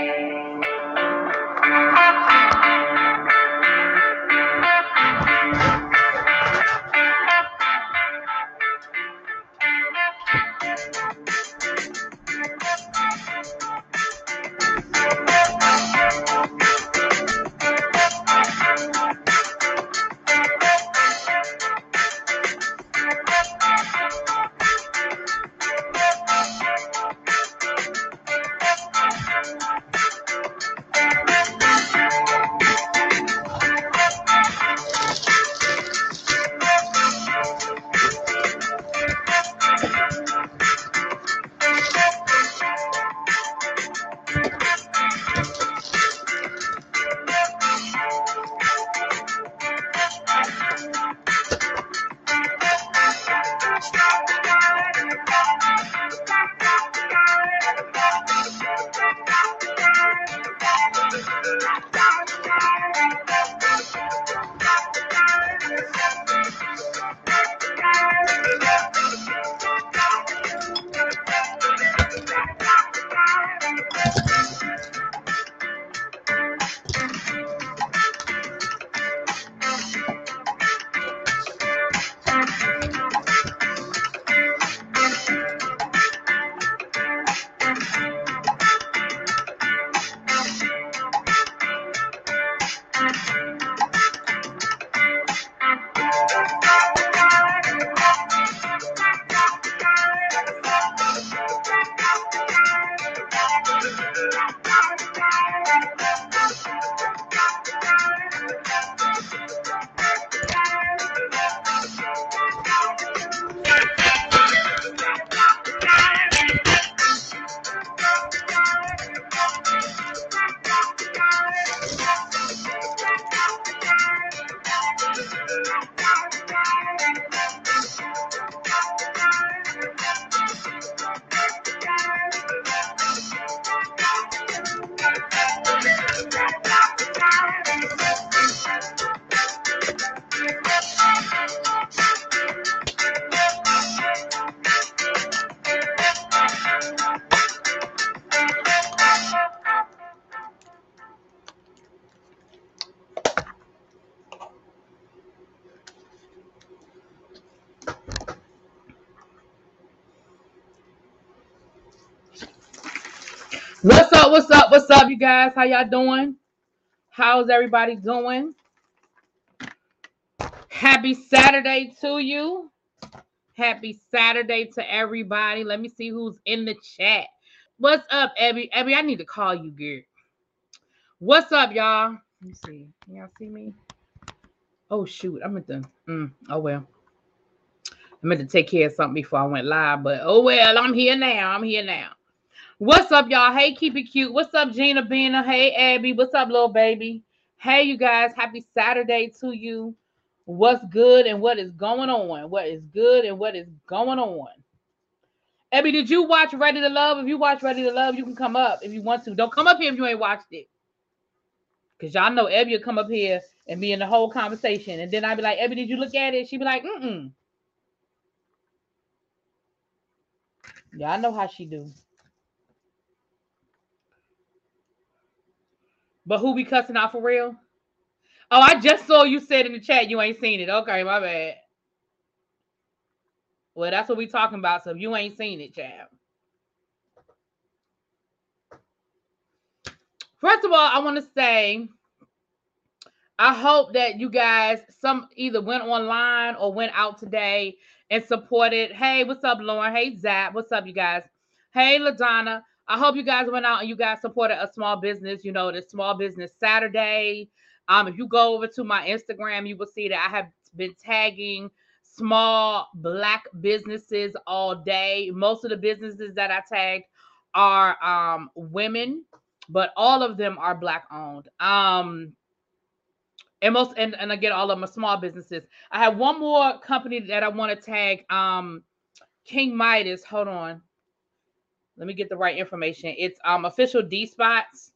Up, you? How y'all doing? How's everybody doing? Happy Saturday to you. Happy Saturday to everybody. Let me see who's in the chat. What's up, Abby? Abby, I need to call you, Gary. What's up, y'all? Let me see. Y'all see me? Oh shoot, I'm at the. Mm, oh well. I meant to take care of something before I went live, but oh well, I'm here now. I'm here now. What's up, y'all? Hey, keep it cute. What's up, Gina Bina? Hey, Abby. What's up, little baby? Hey, you guys. Happy Saturday to you. what's good and what is going on. What is good and what is going on. Abby, did you watch Ready to Love? If you watch Ready to Love, you can come up if you want to. Don't come up here if you ain't watched it. Because y'all know Abby will come up here and be in the whole conversation. And then I'd be like, Abby, did you look at it? She'd be like, mm-mm. I know how she do. But who be cussing out for real? Oh, I just saw you said in the chat you ain't seen it. Okay, my bad. Well, that's what we talking about. So if you ain't seen it, chap. First of all, I want to say I hope that you guys some either went online or went out today and supported. Hey, what's up, Lauren? Hey, Zap. What's up, you guys? Hey, LaDonna. I hope you guys went out and you guys supported a small business. You know, the small business Saturday. Um, if you go over to my Instagram, you will see that I have been tagging small black businesses all day. Most of the businesses that I tagged are um, women, but all of them are black owned. Um, and most and, and again, all of are small businesses. I have one more company that I want to tag. Um, King Midas. Hold on. Let me get the right information. It's um official D spots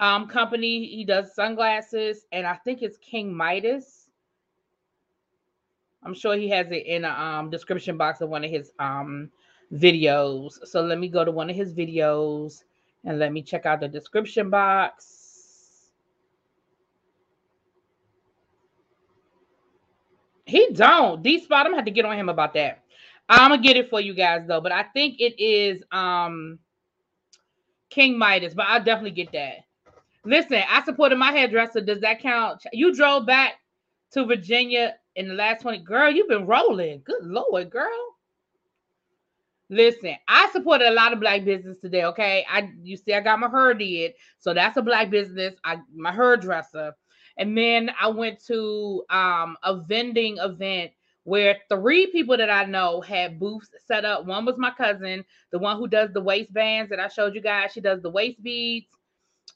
um company. He does sunglasses, and I think it's King Midas. I'm sure he has it in a um, description box of one of his um, videos. So let me go to one of his videos and let me check out the description box. He don't. D spot. I'm gonna have to get on him about that. I'm gonna get it for you guys though, but I think it is um King Midas, but I'll definitely get that. Listen, I supported my hairdresser. Does that count? You drove back to Virginia in the last 20. Girl, you've been rolling. Good Lord, girl. Listen, I supported a lot of black business today. Okay. I you see, I got my hair did. So that's a black business. I my hairdresser. And then I went to um a vending event where three people that I know had booths set up. One was my cousin, the one who does the waistbands that I showed you guys. She does the waist beads,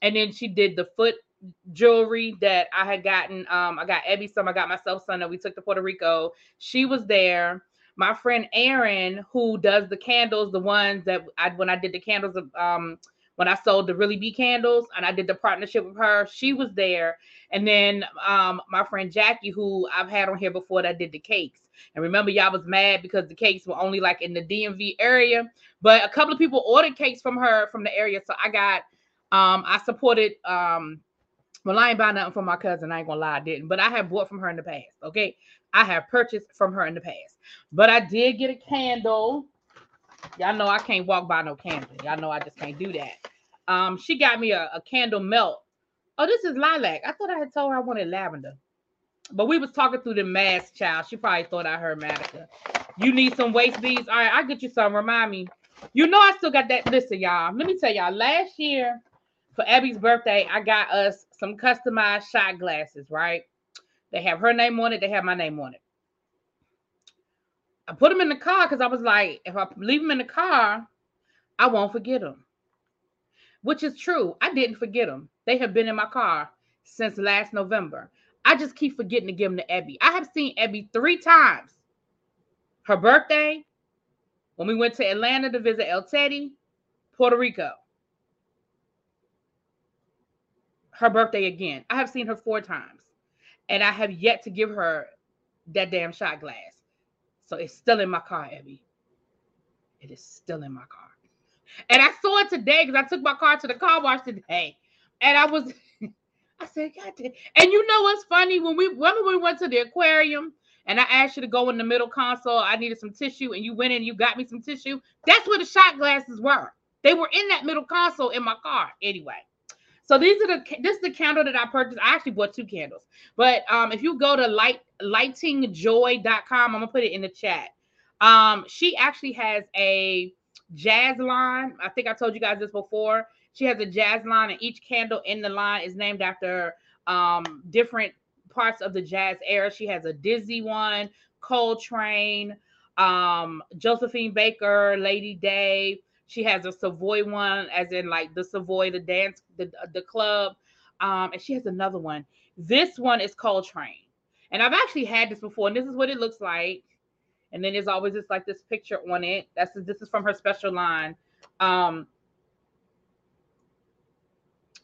and then she did the foot jewelry that I had gotten. Um, I got Ebby some, I got myself some that we took to Puerto Rico. She was there. My friend Erin, who does the candles, the ones that I when I did the candles, of um, when I sold the Really Be candles, and I did the partnership with her, she was there. And then um, my friend Jackie, who I've had on here before, that did the cakes. And remember, y'all was mad because the cakes were only like in the DMV area, but a couple of people ordered cakes from her from the area, so I got um, I supported um well, I ain't buy nothing from my cousin. I ain't gonna lie, I didn't. But I have bought from her in the past. Okay, I have purchased from her in the past. But I did get a candle. Y'all know I can't walk by no candle. Y'all know I just can't do that. Um, she got me a, a candle melt. Oh, this is lilac. I thought I had told her I wanted lavender. But we was talking through the mask, child. She probably thought I heard Matica. You need some waist beads. All right, I'll get you some. Remind me. You know I still got that. Listen, y'all. Let me tell y'all. Last year for Abby's birthday, I got us some customized shot glasses, right? They have her name on it, they have my name on it. I put them in the car because I was like, if I leave them in the car, I won't forget them. Which is true. I didn't forget them. They have been in my car since last November. I just keep forgetting to give them to Abby. I have seen Abby three times. Her birthday, when we went to Atlanta to visit El Teddy, Puerto Rico. her birthday again. I have seen her four times, and I have yet to give her that damn shot glass. So it's still in my car, Abby. It is still in my car. And I saw it today because I took my car to the car wash today. And I was, I said, God damn. And you know what's funny? When we when we went to the aquarium and I asked you to go in the middle console, I needed some tissue, and you went in and you got me some tissue. That's where the shot glasses were. They were in that middle console in my car. Anyway, so these are the this is the candle that I purchased. I actually bought two candles. But um, if you go to light lightingjoy.com, I'm gonna put it in the chat. Um, she actually has a jazz line. I think I told you guys this before. She has a jazz line, and each candle in the line is named after um different parts of the jazz era. She has a Dizzy one, Coltrane, um, Josephine Baker, Lady Day, she has a Savoy one, as in like the Savoy, the dance, the the club. Um, and she has another one. This one is Coltrane. And I've actually had this before, and this is what it looks like. And then there's always just like this picture on it. That's this is from her special line. Um,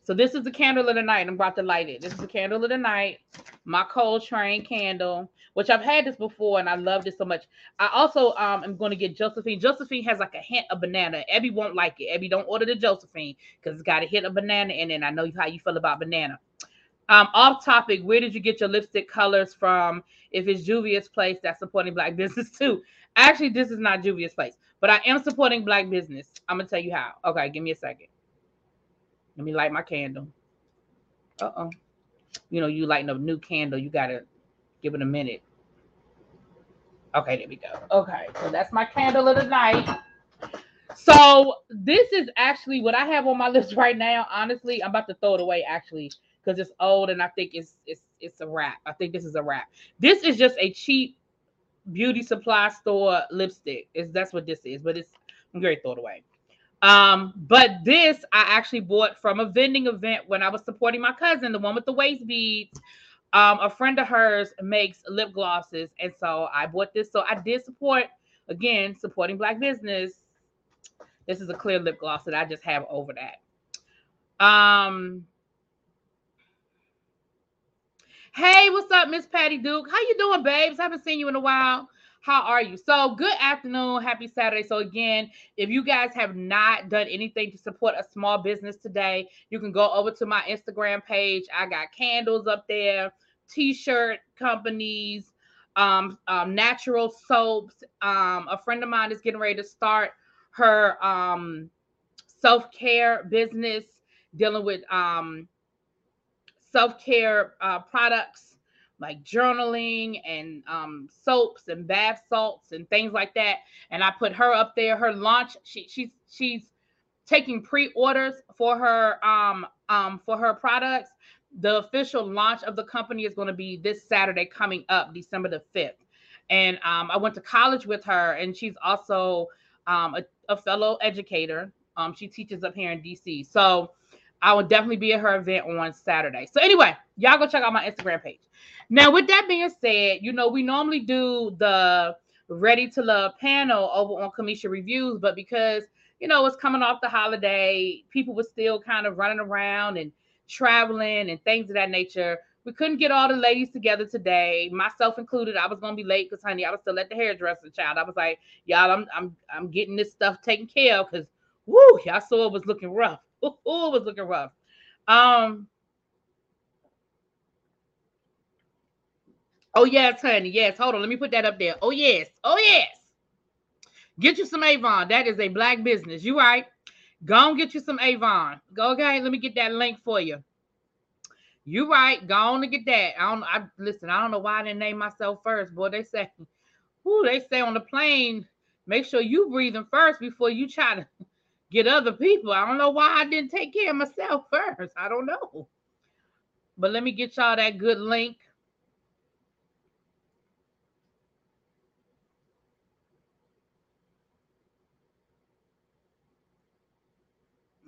so this is the candle of the night. I'm about to light it. This is the candle of the night, my Coltrane candle, which I've had this before and I loved it so much. I also um am going to get Josephine. Josephine has like a hint of banana. Ebby won't like it. Ebby don't order the Josephine because it's got a hint of banana in it. I know how you feel about banana. Um, off topic, where did you get your lipstick colors from? If it's Juvia's Place, that's supporting black business too. Actually, this is not Juvia's Place, but I am supporting black business. I'm gonna tell you how. Okay, give me a second. Let me light my candle. Uh oh. You know, you lighting a new candle, you gotta give it a minute. Okay, there we go. Okay, so that's my candle of the night. So this is actually what I have on my list right now. Honestly, I'm about to throw it away actually because it's old and I think it's it's it's a wrap. I think this is a wrap. This is just a cheap beauty supply store lipstick. Is that's what this is, but it's I'm to throw it away. Um, but this I actually bought from a vending event when I was supporting my cousin, the one with the waist beads. Um, a friend of hers makes lip glosses, and so I bought this. So I did support again, supporting black business. This is a clear lip gloss that I just have over that. Um, hey, what's up, Miss Patty Duke? How you doing, babes? I haven't seen you in a while. How are you? So, good afternoon. Happy Saturday. So, again, if you guys have not done anything to support a small business today, you can go over to my Instagram page. I got candles up there, t shirt companies, um, um, natural soaps. Um, a friend of mine is getting ready to start her um, self care business dealing with um, self care uh, products like journaling and um, soaps and bath salts and things like that. And I put her up there. Her launch, she, she's she's taking pre-orders for her um, um, for her products. The official launch of the company is going to be this Saturday coming up, December the fifth. And um, I went to college with her, and she's also um, a, a, fellow educator. Um, she teaches up here in DC. So I will definitely be at her event on Saturday. So anyway, y'all go check out my Instagram page. Now, with that being said, you know, we normally do the Ready to Love panel over on Kamisha Reviews, but because, you know, it's coming off the holiday, people were still kind of running around and traveling and things of that nature. We couldn't get all the ladies together today, myself included. I was gonna be late because, honey, I was still at the hairdresser. Child, I was like, y'all, I'm I'm I'm getting this stuff taken care of because, woo, y'all saw it was looking rough. Ooh, it was looking rough. Um, Oh, yes, honey. Yes. Hold on. Let me put that up there. Oh, yes. Oh, yes. Get you some Avon. That is a black business. You right. Go and get you some Avon. Go, okay. Let me get that link for you. You right. Go on and get that. I don't I listen, I don't know why I didn't name myself first. Boy, they say, who they say on the plane, make sure you breathing first before you try to get other people. I don't know why I didn't take care of myself first. I don't know. But let me get y'all that good link.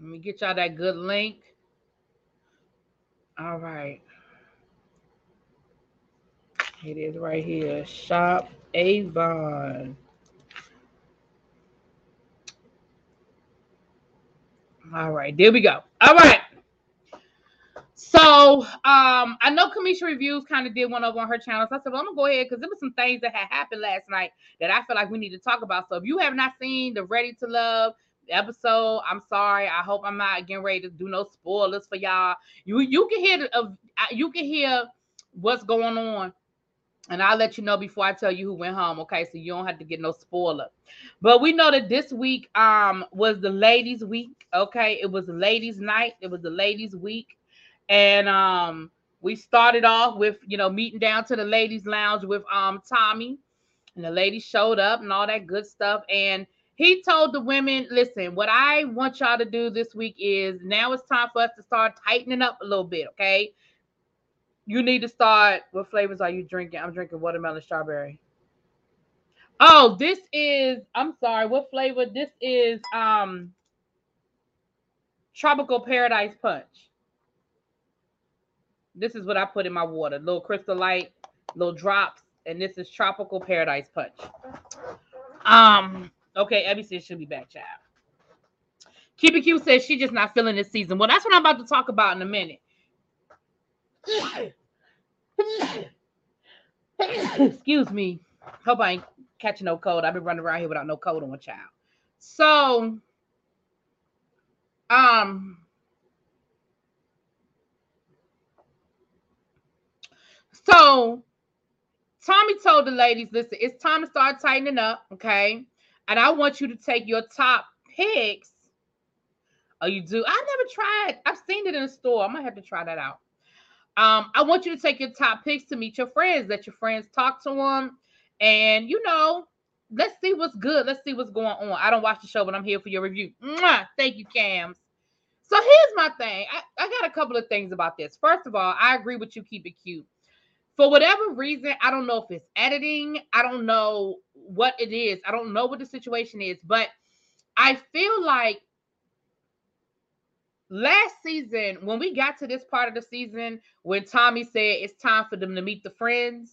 Let me get y'all that good link. All right. It is right here. Shop Avon. All right, there we go. All right. So um, I know Kamisha Reviews kind of did one over on her channel. So I said, well, I'm gonna go ahead because there was some things that had happened last night that I feel like we need to talk about. So if you have not seen the Ready to Love episode. I'm sorry. I hope I'm not getting ready to do no spoilers for y'all. You you can hear uh, you can hear what's going on, and I'll let you know before I tell you who went home. Okay, so you don't have to get no spoiler. But we know that this week um was the ladies' week. Okay, it was ladies' night. It was the ladies' week, and um we started off with you know meeting down to the ladies' lounge with um Tommy, and the ladies showed up and all that good stuff and he told the women, listen, what I want y'all to do this week is now it's time for us to start tightening up a little bit, okay? You need to start. What flavors are you drinking? I'm drinking watermelon strawberry. Oh, this is, I'm sorry, what flavor? This is um tropical paradise punch. This is what I put in my water. Little crystal light little drops, and this is Tropical Paradise Punch. Um, okay, Abby says she'll be back, child. Keep it cute says she's just not feeling this season. Well, that's what I'm about to talk about in a minute. Excuse me. Hope I ain't catching no cold. I've been running around here without no cold on child. So, um, so Tommy told the ladies, listen, it's time to start tightening up, okay? And I want you to take your top picks. Oh, you do? I never tried. I've seen it in a store. I might have to try that out. Um, I want you to take your top picks to meet your friends. Let your friends talk to them, and you know, let's see what's good. Let's see what's going on. I don't watch the show, but I'm here for your review. Mwah! Thank you, Cams. So here's my thing. I, I got a couple of things about this. First of all, I agree with you. Keep it cute. For whatever reason, I don't know if it's editing. I don't know what it is. I don't know what the situation is, but I feel like last season, when we got to this part of the season, when Tommy said it's time for them to meet the friends,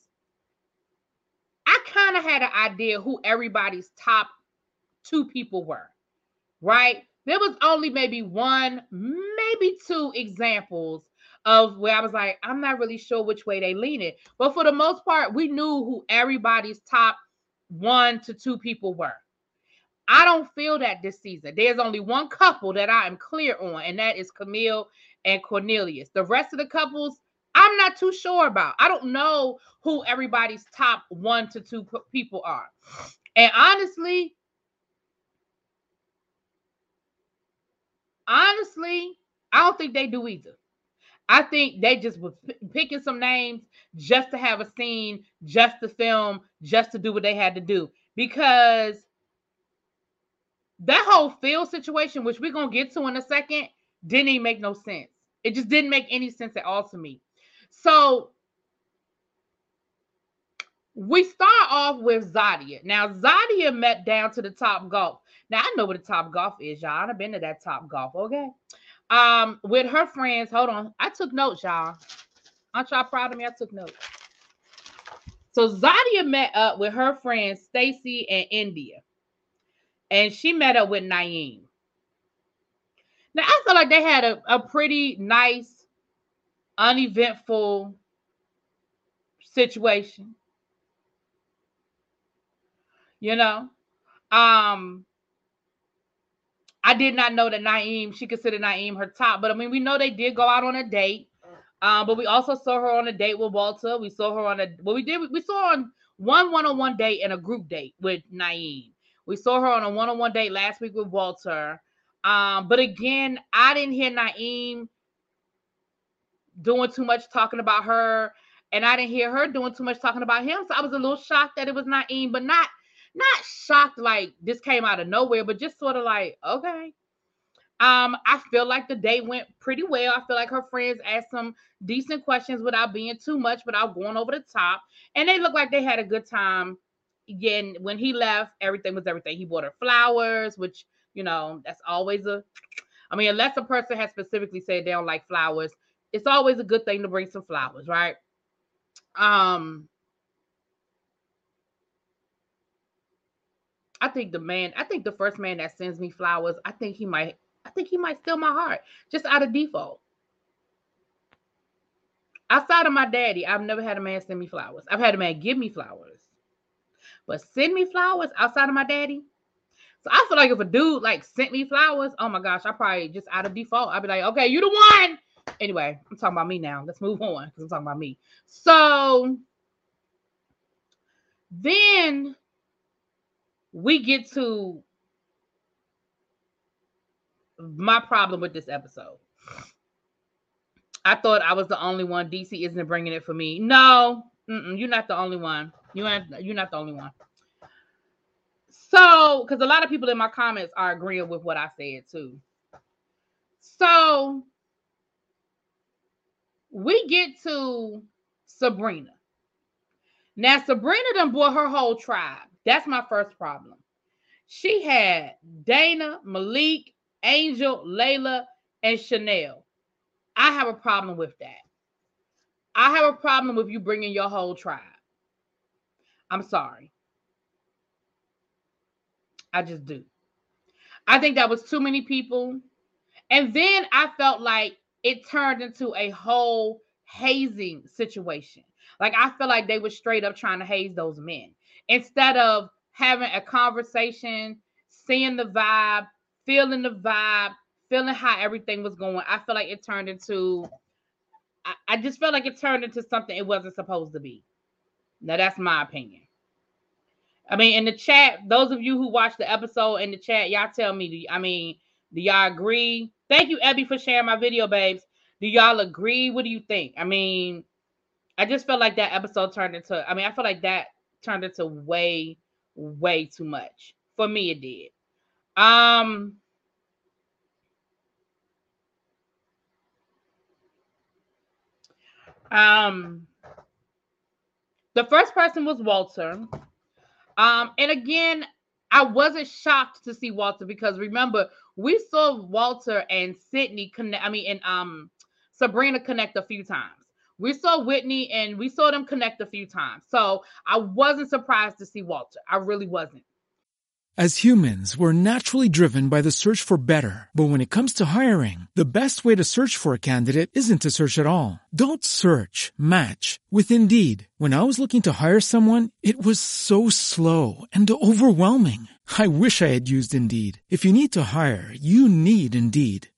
I kind of had an idea who everybody's top two people were, right? There was only maybe one, maybe two examples of where I was like, I'm not really sure which way they lean it. But for the most part, we knew who everybody's top one to two people were. I don't feel that this season. There's only one couple that I am clear on, and that is Camille and Cornelius. The rest of the couples, I'm not too sure about. I don't know who everybody's top one to two people are. And honestly, honestly, I don't think they do either. I think they just were picking some names just to have a scene, just to film, just to do what they had to do. Because that whole field situation, which we're gonna get to in a second, didn't even make no sense. It just didn't make any sense at all to me. So we start off with Zadia. Now, Zadia met down to the top golf. Now I know what the top golf is, y'all. I've been to that top golf, okay? Um, with her friends. Hold on. I took notes, y'all. Aren't y'all proud of me? I took notes. So Zadia met up with her friends Stacy and India and she met up with Naeem. Now I feel like they had a, a pretty nice, uneventful situation. You know, um, I did not know that Naeem, she considered Naeem her top, but I mean, we know they did go out on a date. Um, but we also saw her on a date with Walter. We saw her on a well, we did we saw on one one-on-one date and a group date with Naeem. We saw her on a one-on-one date last week with Walter. Um, but again, I didn't hear Naeem doing too much talking about her, and I didn't hear her doing too much talking about him. So I was a little shocked that it was Naeem, but not not shocked like this came out of nowhere, but just sort of like, okay. Um, I feel like the date went pretty well. I feel like her friends asked some decent questions without being too much, without going over the top. And they looked like they had a good time again, when he left, everything was everything. He bought her flowers, which you know that's always a. I mean, unless a person has specifically said they don't like flowers, it's always a good thing to bring some flowers, right? Um, I think the man, I think the first man that sends me flowers, I think he might, I think he might steal my heart just out of default. Outside of my daddy, I've never had a man send me flowers. I've had a man give me flowers. But send me flowers outside of my daddy. So I feel like if a dude like sent me flowers, oh my gosh, I probably just out of default, I'd be like, okay, you the one. Anyway, I'm talking about me now. Let's move on because I'm talking about me. So then we get to my problem with this episode. I thought I was the only one. DC isn't bringing it for me. No, you're not the only one. You ain't you're not the only one. So, because a lot of people in my comments are agreeing with what I said too. So we get to Sabrina. Now, Sabrina done brought her whole tribe. That's my first problem. She had Dana, Malik, Angel, Layla, and Chanel. I have a problem with that. I have a problem with you bringing your whole tribe. I'm sorry. I just do. I think that was too many people. And then I felt like it turned into a whole hazing situation. Like I feel like they were straight up trying to haze those men instead of having a conversation, seeing the vibe, feeling the vibe, feeling how everything was going. I feel like it turned into I, I just felt like it turned into something it wasn't supposed to be. Now that's my opinion. I mean, in the chat, those of you who watched the episode in the chat, y'all tell me. I mean, do y'all agree? Thank you, Ebby, for sharing my video, babes. Do y'all agree? What do you think? I mean, I just felt like that episode turned into. I mean, I feel like that turned into way, way too much for me. It did. Um. Um. The first person was Walter. Um, and again, I wasn't shocked to see Walter because remember, we saw Walter and Sydney connect. I mean, and um Sabrina connect a few times. We saw Whitney and we saw them connect a few times. So I wasn't surprised to see Walter. I really wasn't. As humans, we're naturally driven by the search for better. But when it comes to hiring, the best way to search for a candidate isn't to search at all. Don't search, match with Indeed. When I was looking to hire someone, it was so slow and overwhelming. I wish I had used Indeed. If you need to hire, you need Indeed.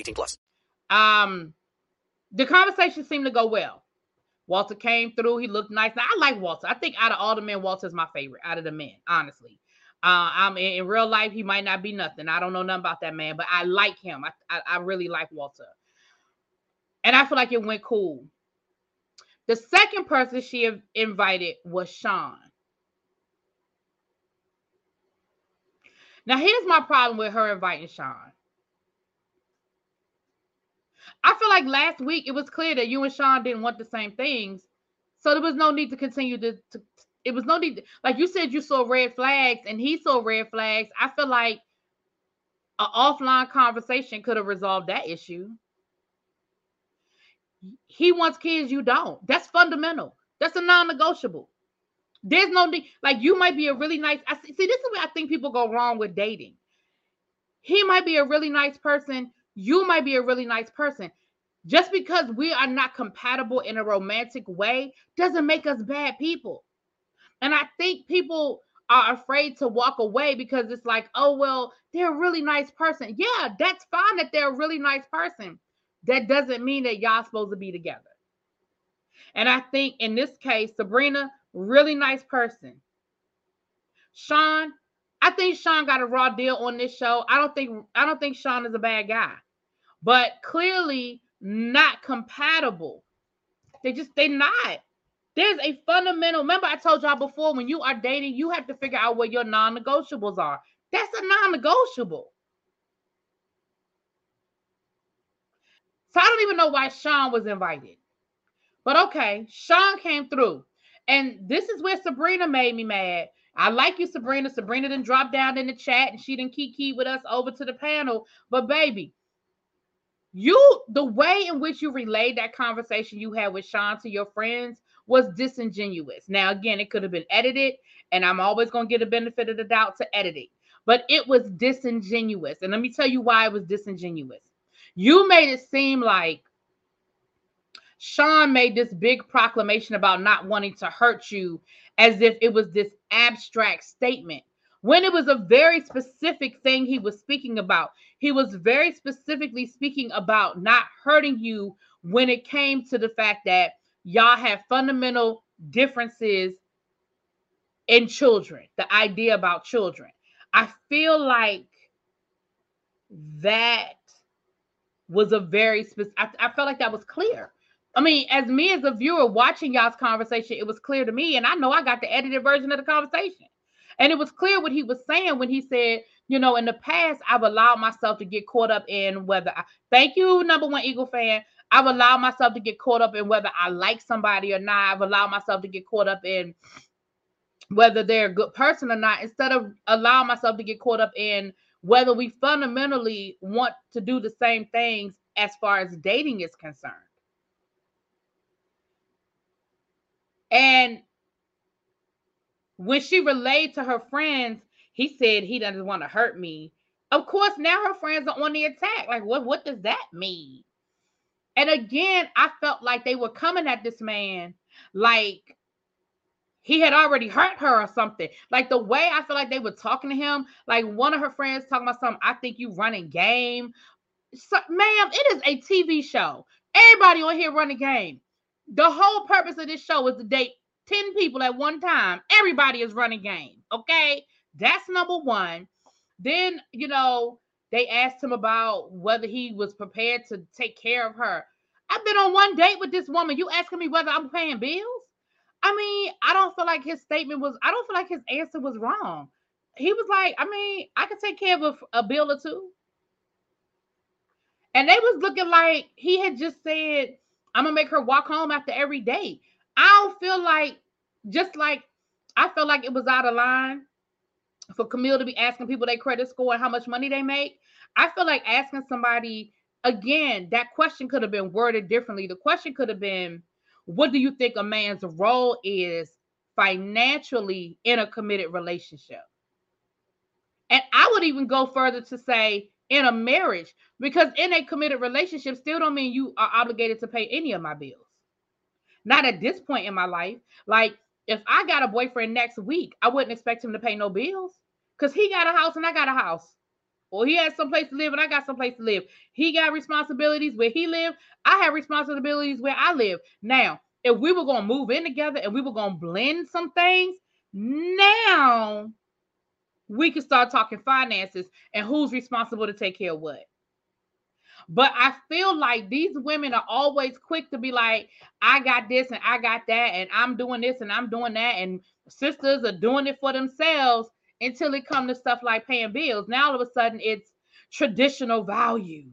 18 plus. Um, the conversation seemed to go well. Walter came through. He looked nice. Now, I like Walter. I think out of all the men, Walter's my favorite out of the men, honestly. Uh, I'm in, in real life, he might not be nothing. I don't know nothing about that man, but I like him. I, I, I really like Walter. And I feel like it went cool. The second person she invited was Sean. Now, here's my problem with her inviting Sean. I feel like last week it was clear that you and Sean didn't want the same things. So there was no need to continue to, to it was no need to, like you said you saw red flags and he saw red flags. I feel like an offline conversation could have resolved that issue. He wants kids, you don't. That's fundamental. That's a non-negotiable. There's no need, like you might be a really nice. I see, see, this is where I think people go wrong with dating. He might be a really nice person you might be a really nice person. Just because we are not compatible in a romantic way doesn't make us bad people. And I think people are afraid to walk away because it's like, oh, well, they're a really nice person. Yeah, that's fine that they're a really nice person. That doesn't mean that y'all supposed to be together. And I think in this case, Sabrina, really nice person. Sean, I think Sean got a raw deal on this show. I don't think I don't think Sean is a bad guy but clearly not compatible. They just they're not. There's a fundamental. Remember, I told y'all before when you are dating, you have to figure out what your non-negotiables are. That's a non-negotiable. So I don't even know why Sean was invited. But okay, Sean came through. And this is where Sabrina made me mad. I like you, Sabrina. Sabrina didn't drop down in the chat and she didn't key with us over to the panel. But baby, you the way in which you relayed that conversation you had with Sean to your friends was disingenuous. Now, again, it could have been edited, and I'm always going to get a benefit of the doubt to edit it. but it was disingenuous. And let me tell you why it was disingenuous. You made it seem like Sean made this big proclamation about not wanting to hurt you as if it was this abstract statement when it was a very specific thing he was speaking about. He was very specifically speaking about not hurting you when it came to the fact that y'all have fundamental differences in children, the idea about children. I feel like that was a very specific, I, I felt like that was clear. I mean, as me as a viewer watching y'all's conversation, it was clear to me, and I know I got the edited version of the conversation. And it was clear what he was saying when he said, you know, in the past, I've allowed myself to get caught up in whether I thank you, number one Eagle fan. I've allowed myself to get caught up in whether I like somebody or not. I've allowed myself to get caught up in whether they're a good person or not, instead of allowing myself to get caught up in whether we fundamentally want to do the same things as far as dating is concerned. And when she relayed to her friends, he said he doesn't want to hurt me. Of course, now her friends are on the attack. Like, what, what does that mean? And again, I felt like they were coming at this man like he had already hurt her or something. Like the way I feel like they were talking to him, like one of her friends talking about something, I think you running game. So, ma'am, it is a TV show. Everybody on here running game. The whole purpose of this show is to date 10 people at one time. Everybody is running game. Okay. That's number one. Then, you know, they asked him about whether he was prepared to take care of her. I've been on one date with this woman. You asking me whether I'm paying bills? I mean, I don't feel like his statement was, I don't feel like his answer was wrong. He was like, I mean, I could take care of a, a bill or two. And they was looking like he had just said, I'm gonna make her walk home after every day. I don't feel like, just like I felt like it was out of line for Camille to be asking people their credit score and how much money they make. I feel like asking somebody again, that question could have been worded differently. The question could have been, what do you think a man's role is financially in a committed relationship? And I would even go further to say in a marriage, because in a committed relationship still don't mean you are obligated to pay any of my bills. Not at this point in my life. Like if I got a boyfriend next week, I wouldn't expect him to pay no bills because he got a house and I got a house. Or he has some place to live and I got some place to live. He got responsibilities where he live. I have responsibilities where I live. Now, if we were going to move in together and we were going to blend some things, now we can start talking finances and who's responsible to take care of what. But I feel like these women are always quick to be like, I got this and I got that, and I'm doing this and I'm doing that, and sisters are doing it for themselves until it comes to stuff like paying bills. Now all of a sudden it's traditional values.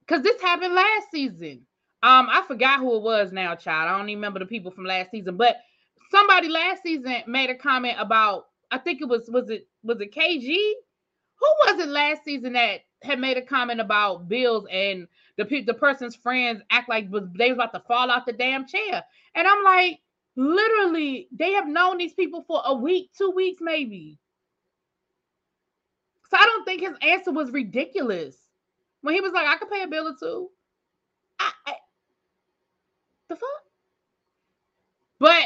Because this happened last season. Um, I forgot who it was now, child. I don't even remember the people from last season, but somebody last season made a comment about, I think it was, was it, was it KG? Who was it last season that had made a comment about bills and the the person's friends act like they was about to fall off the damn chair. And I'm like, Literally, they have known these people for a week, two weeks, maybe. So I don't think his answer was ridiculous. When he was like, I could pay a bill or two. I, I, the fuck? But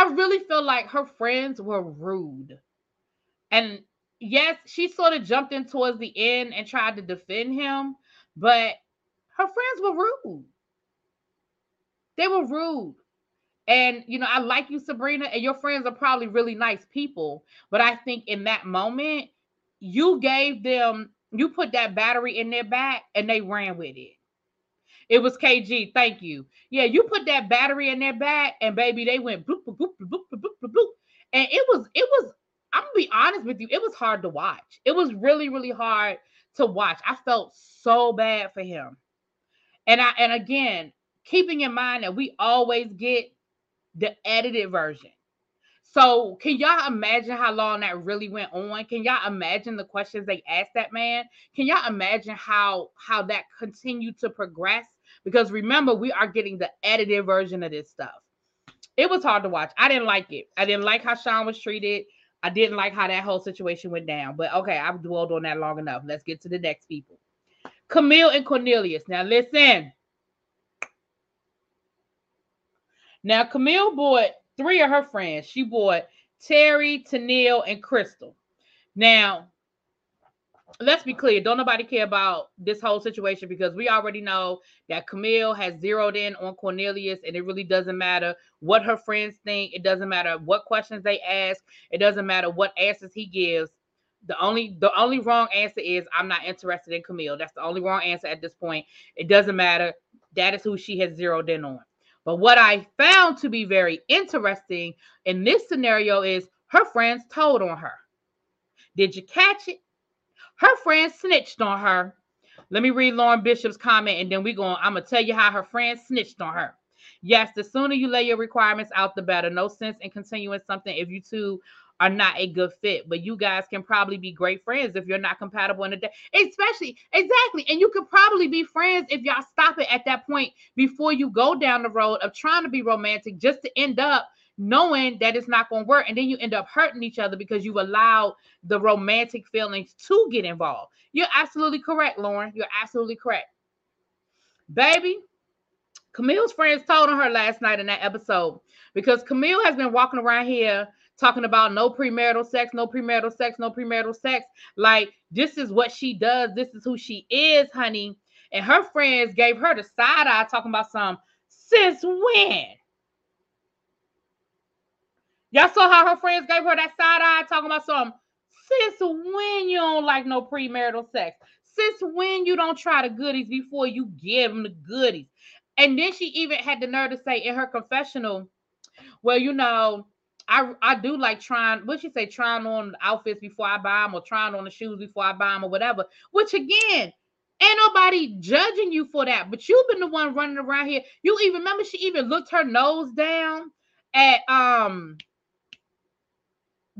I really feel like her friends were rude. And yes, she sort of jumped in towards the end and tried to defend him, but her friends were rude. They were rude. And you know, I like you, Sabrina, and your friends are probably really nice people. But I think in that moment, you gave them, you put that battery in their back and they ran with it. It was KG. Thank you. Yeah, you put that battery in their back, and baby, they went bloop, bloop, bloop. And it was, it was, I'm gonna be honest with you, it was hard to watch. It was really, really hard to watch. I felt so bad for him. And I and again, keeping in mind that we always get the edited version. So, can y'all imagine how long that really went on? Can y'all imagine the questions they asked that man? Can y'all imagine how how that continued to progress? Because remember, we are getting the edited version of this stuff. It was hard to watch. I didn't like it. I didn't like how Sean was treated. I didn't like how that whole situation went down. But okay, I've dwelled on that long enough. Let's get to the next people. Camille and Cornelius. Now listen. Now Camille bought three of her friends. She bought Terry, Tennille, and Crystal. Now, let's be clear. Don't nobody care about this whole situation because we already know that Camille has zeroed in on Cornelius, and it really doesn't matter what her friends think. It doesn't matter what questions they ask. It doesn't matter what answers he gives. The only the only wrong answer is I'm not interested in Camille. That's the only wrong answer at this point. It doesn't matter. That is who she has zeroed in on. But what I found to be very interesting in this scenario is her friends told on her. Did you catch it? Her friend snitched on her. Let me read Lauren Bishop's comment and then we're going, I'm gonna tell you how her friend snitched on her. Yes, the sooner you lay your requirements out, the better. No sense in continuing something if you two are not a good fit. But you guys can probably be great friends if you're not compatible in a day. Especially, exactly. And you could probably be friends if y'all stop it at that point before you go down the road of trying to be romantic just to end up knowing that it's not going to work. And then you end up hurting each other because you allowed the romantic feelings to get involved. You're absolutely correct, Lauren. You're absolutely correct. Baby, Camille's friends told on her last night in that episode because Camille has been walking around here talking about no premarital sex, no premarital sex, no premarital sex. Like, this is what she does. This is who she is, honey. And her friends gave her the side eye talking about some since when? Y'all saw how her friends gave her that side eye talking about some since when you don't like no premarital sex? Since when you don't try the goodies before you give them the goodies? And then she even had the nerve to say in her confessional, well, you know, I I do like trying. What she say? Trying on outfits before I buy them, or trying on the shoes before I buy them, or whatever. Which again, ain't nobody judging you for that. But you've been the one running around here. You even remember she even looked her nose down at um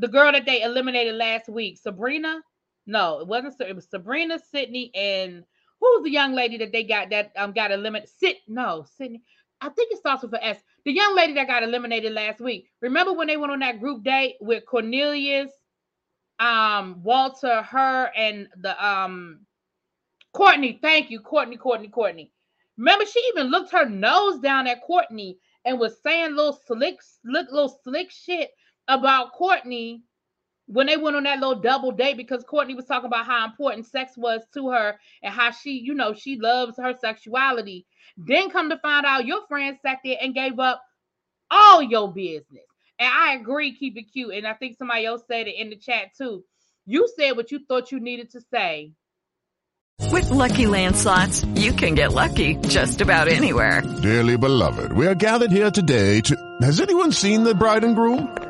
the girl that they eliminated last week, Sabrina. No, it wasn't. It was Sabrina, Sydney, and who was the young lady that they got that um got eliminated? Sit no, Sydney. I think it starts with an S. The young lady that got eliminated last week. Remember when they went on that group date with Cornelius, um, Walter, her, and the um Courtney. Thank you, Courtney, Courtney, Courtney. Remember, she even looked her nose down at Courtney and was saying little slick, slick, little slick shit about Courtney when they went on that little double date because Courtney was talking about how important sex was to her and how she, you know, she loves her sexuality. Then come to find out your friend sat there and gave up all your business. And I agree, keep it cute. And I think somebody else said it in the chat too. You said what you thought you needed to say. With lucky landslots, you can get lucky just about anywhere. Dearly beloved, we are gathered here today to. Has anyone seen the bride and groom?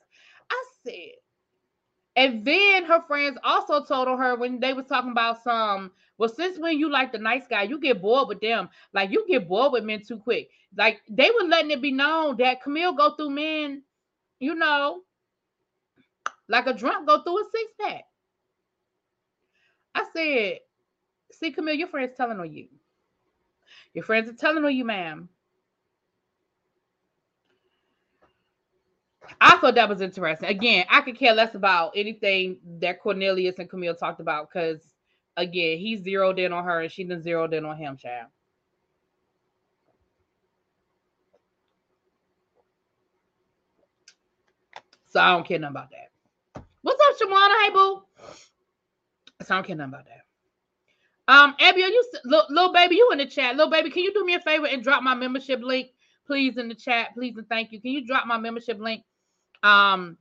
Said, and then her friends also told her when they was talking about some. Well, since when you like the nice guy, you get bored with them. Like you get bored with men too quick. Like they were letting it be known that Camille go through men, you know, like a drunk go through a six pack. I said, see, Camille, your friends telling on you. Your friends are telling on you, ma'am. I thought that was interesting. Again, I could care less about anything that Cornelius and Camille talked about because, again, he zeroed in on her and she done zeroed in on him, child. So I don't care nothing about that. What's up, Shawana? Hey, boo. So I don't care nothing about that. Um, Abby, are you little, little baby? You in the chat, little baby? Can you do me a favor and drop my membership link, please, in the chat, please and thank you. Can you drop my membership link? Um,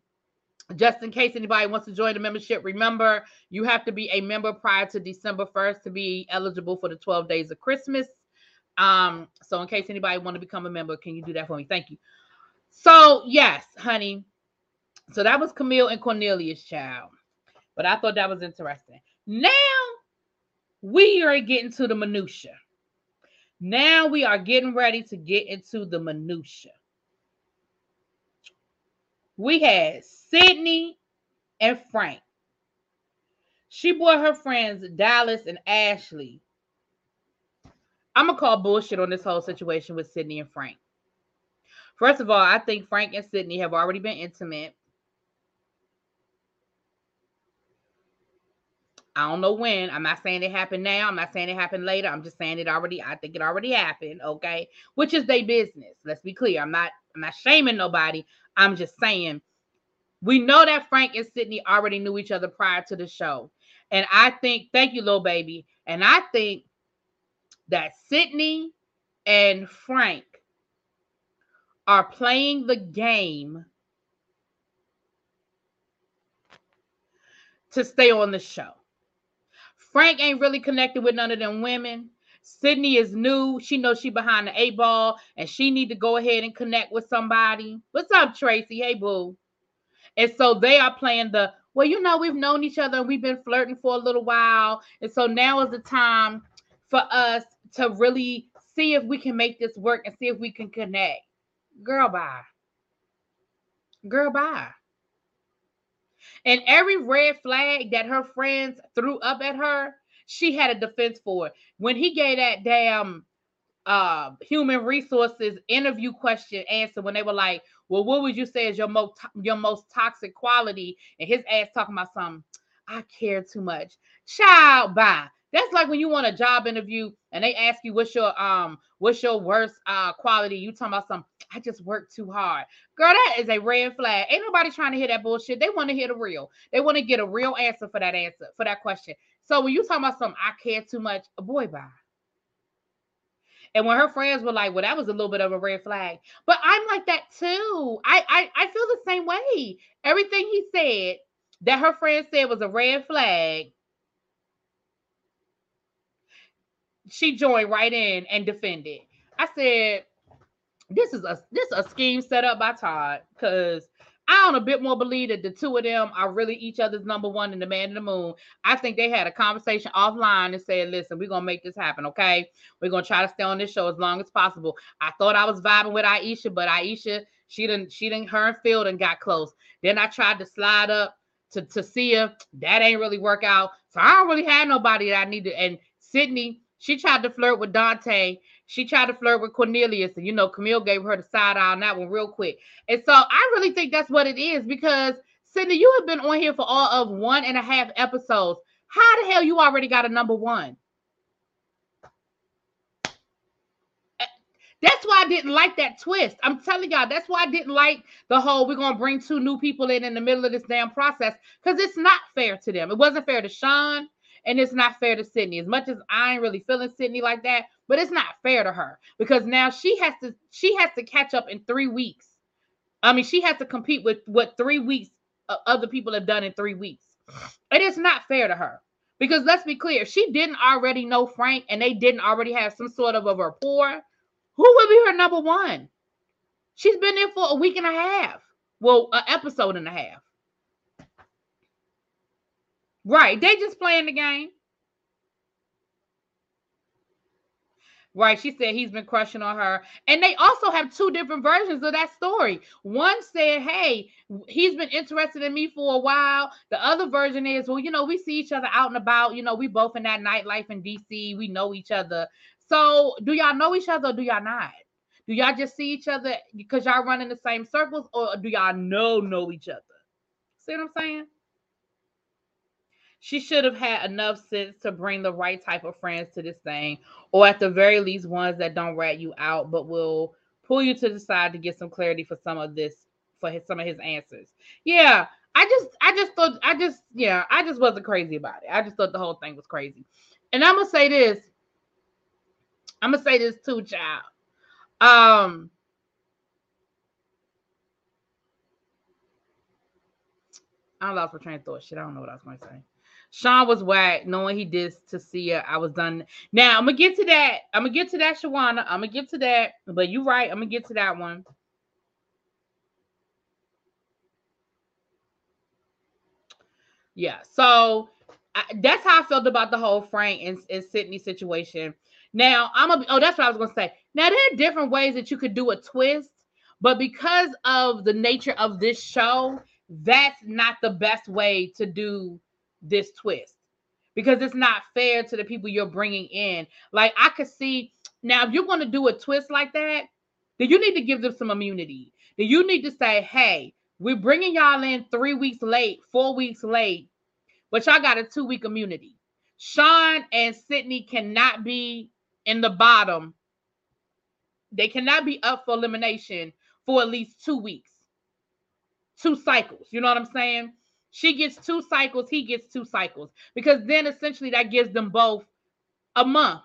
just in case anybody wants to join the membership, remember you have to be a member prior to December 1st to be eligible for the 12 days of Christmas. Um, so in case anybody want to become a member, can you do that for me? Thank you. So, yes, honey. So that was Camille and Cornelius' child. But I thought that was interesting. Now we are getting to the minutia. Now we are getting ready to get into the minutia. We had Sydney and Frank. She brought her friends Dallas and Ashley. I'm gonna call bullshit on this whole situation with Sydney and Frank. First of all, I think Frank and Sydney have already been intimate. I don't know when. I'm not saying it happened now. I'm not saying it happened later. I'm just saying it already. I think it already happened. Okay, which is their business. Let's be clear. I'm not. I'm not shaming nobody. I'm just saying we know that Frank and Sydney already knew each other prior to the show, and I think. Thank you, little baby. And I think that Sydney and Frank are playing the game to stay on the show. Frank ain't really connected with none of them women. Sydney is new. She knows she behind the eight ball and she need to go ahead and connect with somebody. What's up, Tracy? Hey, boo. And so they are playing the, well, you know, we've known each other and we've been flirting for a little while. And so now is the time for us to really see if we can make this work and see if we can connect. Girl, bye. Girl, bye. And every red flag that her friends threw up at her, she had a defense for it. When he gave that damn uh human resources interview question answer when they were like, Well, what would you say is your most your most toxic quality? And his ass talking about something, I care too much. Child, bye. That's like when you want a job interview and they ask you what's your um what's your worst uh quality. You talking about some I just work too hard. Girl, that is a red flag. Ain't nobody trying to hear that bullshit. They want to hear the real. They want to get a real answer for that answer, for that question. So when you talking about something I care too much, a boy bye. And when her friends were like, well, that was a little bit of a red flag. But I'm like that too. I I, I feel the same way. Everything he said that her friend said was a red flag she joined right in and defended. I said, "This is a this is a scheme set up by Todd because." I don't a bit more believe that the two of them are really each other's number one and the man in the moon. I think they had a conversation offline and said, listen, we're gonna make this happen, okay? We're gonna try to stay on this show as long as possible. I thought I was vibing with Aisha, but Aisha, she didn't, she didn't her and Phil and got close. Then I tried to slide up to, to see her. That ain't really work out. So I don't really have nobody that I need to. And Sydney, she tried to flirt with Dante. She tried to flirt with Cornelius. And, you know, Camille gave her the side eye on that one real quick. And so I really think that's what it is because, Sydney, you have been on here for all of one and a half episodes. How the hell you already got a number one? Eh, that's why I didn't like that twist. I'm telling y'all, that's why I didn't like the whole we're gonna bring two new people in in the middle of this damn process because it's not fair to them. It wasn't fair to Sean. And it's not fair to Sydney. As much as I ain't really feeling Sydney like that, but it's not fair to her because now she has to she has to catch up in three weeks. I mean, she has to compete with what three weeks uh, other people have done in three weeks. It is not fair to her because let's be clear, she didn't already know Frank and they didn't already have some sort of a rapport. Who would be her number one? She's been there for a week and a half. Well, an episode and a half. Right. They just playing the game. Right. She said he's been crushing on her. And they also have two different versions of that story. One said, Hey, he's been interested in me for a while. The other version is, Well, you know, we see each other out and about. You know, we both in that nightlife in DC. We know each other. So, do y'all know each other or do y'all not? Do y'all just see each other because y'all run in the same circles or do y'all know know each other? See what I'm saying? She should have had enough sense to bring the right type of friends to this thing, or at the very least, ones that don't rat you out, but will pull you to the side to get some clarity for some of this, for his, some of his answers. Yeah, I just, I just thought, I just, yeah, I just wasn't crazy about it. I just thought the whole thing was crazy. and I'm gonna say this. I'm gonna say this too, child. Um, I lost my train of thought. Shit, I don't know what I was going to say. Sean was whack, knowing he did to see. I was done. Now I'm gonna get to that. I'm gonna get to that, Shawana. I'm gonna get to that. But you're right. I'm gonna get to that one. Yeah. So I, that's how I felt about the whole Frank and, and Sydney situation. Now I'm gonna. Oh, that's what I was gonna say. Now there are different ways that you could do a twist, but because of the nature of this show, that's not the best way to do this twist because it's not fair to the people you're bringing in. Like I could see now if you're going to do a twist like that, then you need to give them some immunity. Then you need to say, "Hey, we're bringing y'all in 3 weeks late, 4 weeks late, but y'all got a 2 week immunity." Sean and Sydney cannot be in the bottom. They cannot be up for elimination for at least 2 weeks. Two cycles. You know what I'm saying? She gets two cycles, he gets two cycles. Because then essentially that gives them both a month.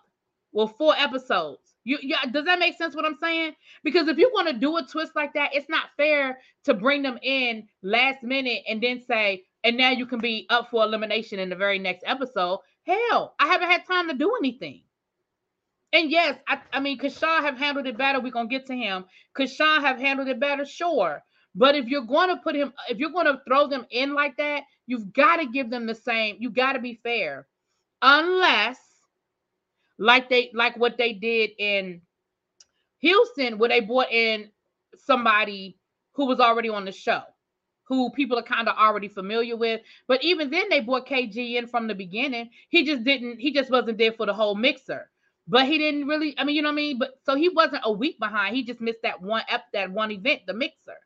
Well, four episodes. You, you does that make sense what I'm saying? Because if you want to do a twist like that, it's not fair to bring them in last minute and then say, and now you can be up for elimination in the very next episode. Hell, I haven't had time to do anything. And yes, I, I mean, could Sean have handled it better? We're gonna get to him. Could Sean have handled it better? Sure. But if you're going to put him, if you're going to throw them in like that, you've got to give them the same. You got to be fair, unless, like they like what they did in Houston, where they brought in somebody who was already on the show, who people are kind of already familiar with. But even then, they brought KG in from the beginning. He just didn't. He just wasn't there for the whole mixer. But he didn't really. I mean, you know what I mean. But so he wasn't a week behind. He just missed that one ep, that one event, the mixer.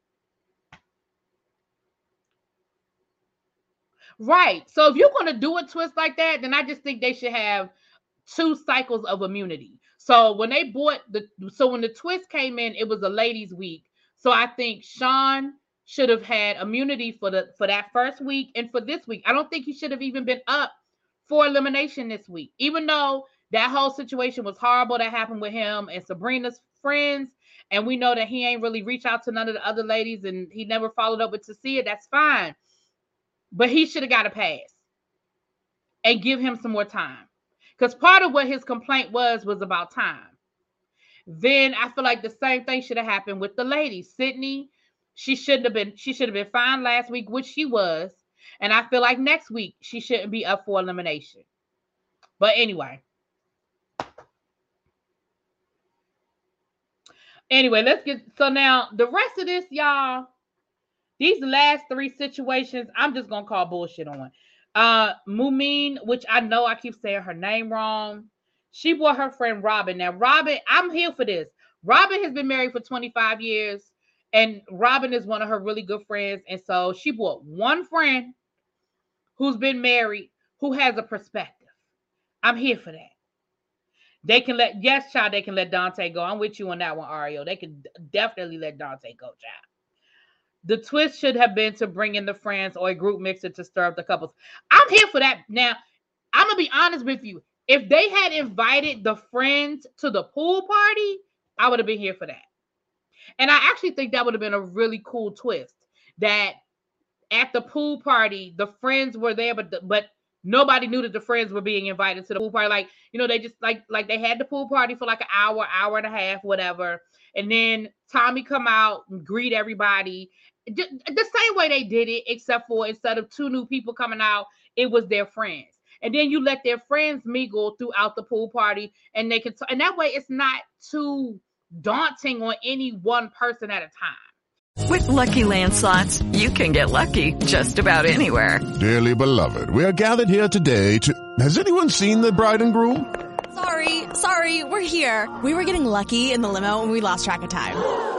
Right. So if you're going to do a twist like that, then I just think they should have two cycles of immunity. So when they bought the so when the twist came in, it was a ladies week. So I think Sean should have had immunity for the for that first week and for this week. I don't think he should have even been up for elimination this week. Even though that whole situation was horrible that happened with him and Sabrina's friends and we know that he ain't really reached out to none of the other ladies and he never followed up with Tasia, that's fine but he should have got a pass and give him some more time. Because part of what his complaint was was about time. Then I feel like the same thing should have happened with the lady. Sydney, she shouldn't have been, she should have been fine last week, which she was. And I feel like next week she shouldn't be up for elimination. But anyway. Anyway, let's get so now the rest of this, y'all these last three situations, I'm just gonna call bullshit on. Uh Mumin, which I know I keep saying her name wrong. She brought her friend Robin. Now, Robin, I'm here for this. Robin has been married for 25 years, and Robin is one of her really good friends. And so she brought one friend who's been married who has a perspective. I'm here for that. They can let yes, child. They can let Dante go. I'm with you on that one, Ario. They can definitely let Dante go, child. The twist should have been to bring in the friends or a group mixer to stir up the couples. I'm here for that. Now, I'm gonna be honest with you. If they had invited the friends to the pool party, I would have been here for that. And I actually think that would have been a really cool twist. That at the pool party, the friends were there, but the, but nobody knew that the friends were being invited to the pool party. Like you know, they just like like they had the pool party for like an hour, hour and a half, whatever. And then Tommy come out and greet everybody, the same way they did it, except for instead of two new people coming out, it was their friends. And then you let their friends mingle throughout the pool party, and they can, t- and that way it's not too daunting on any one person at a time. With lucky landslots, you can get lucky just about anywhere. Dearly beloved, we are gathered here today to. Has anyone seen the bride and groom? Sorry, sorry, we're here. We were getting lucky in the limo, and we lost track of time.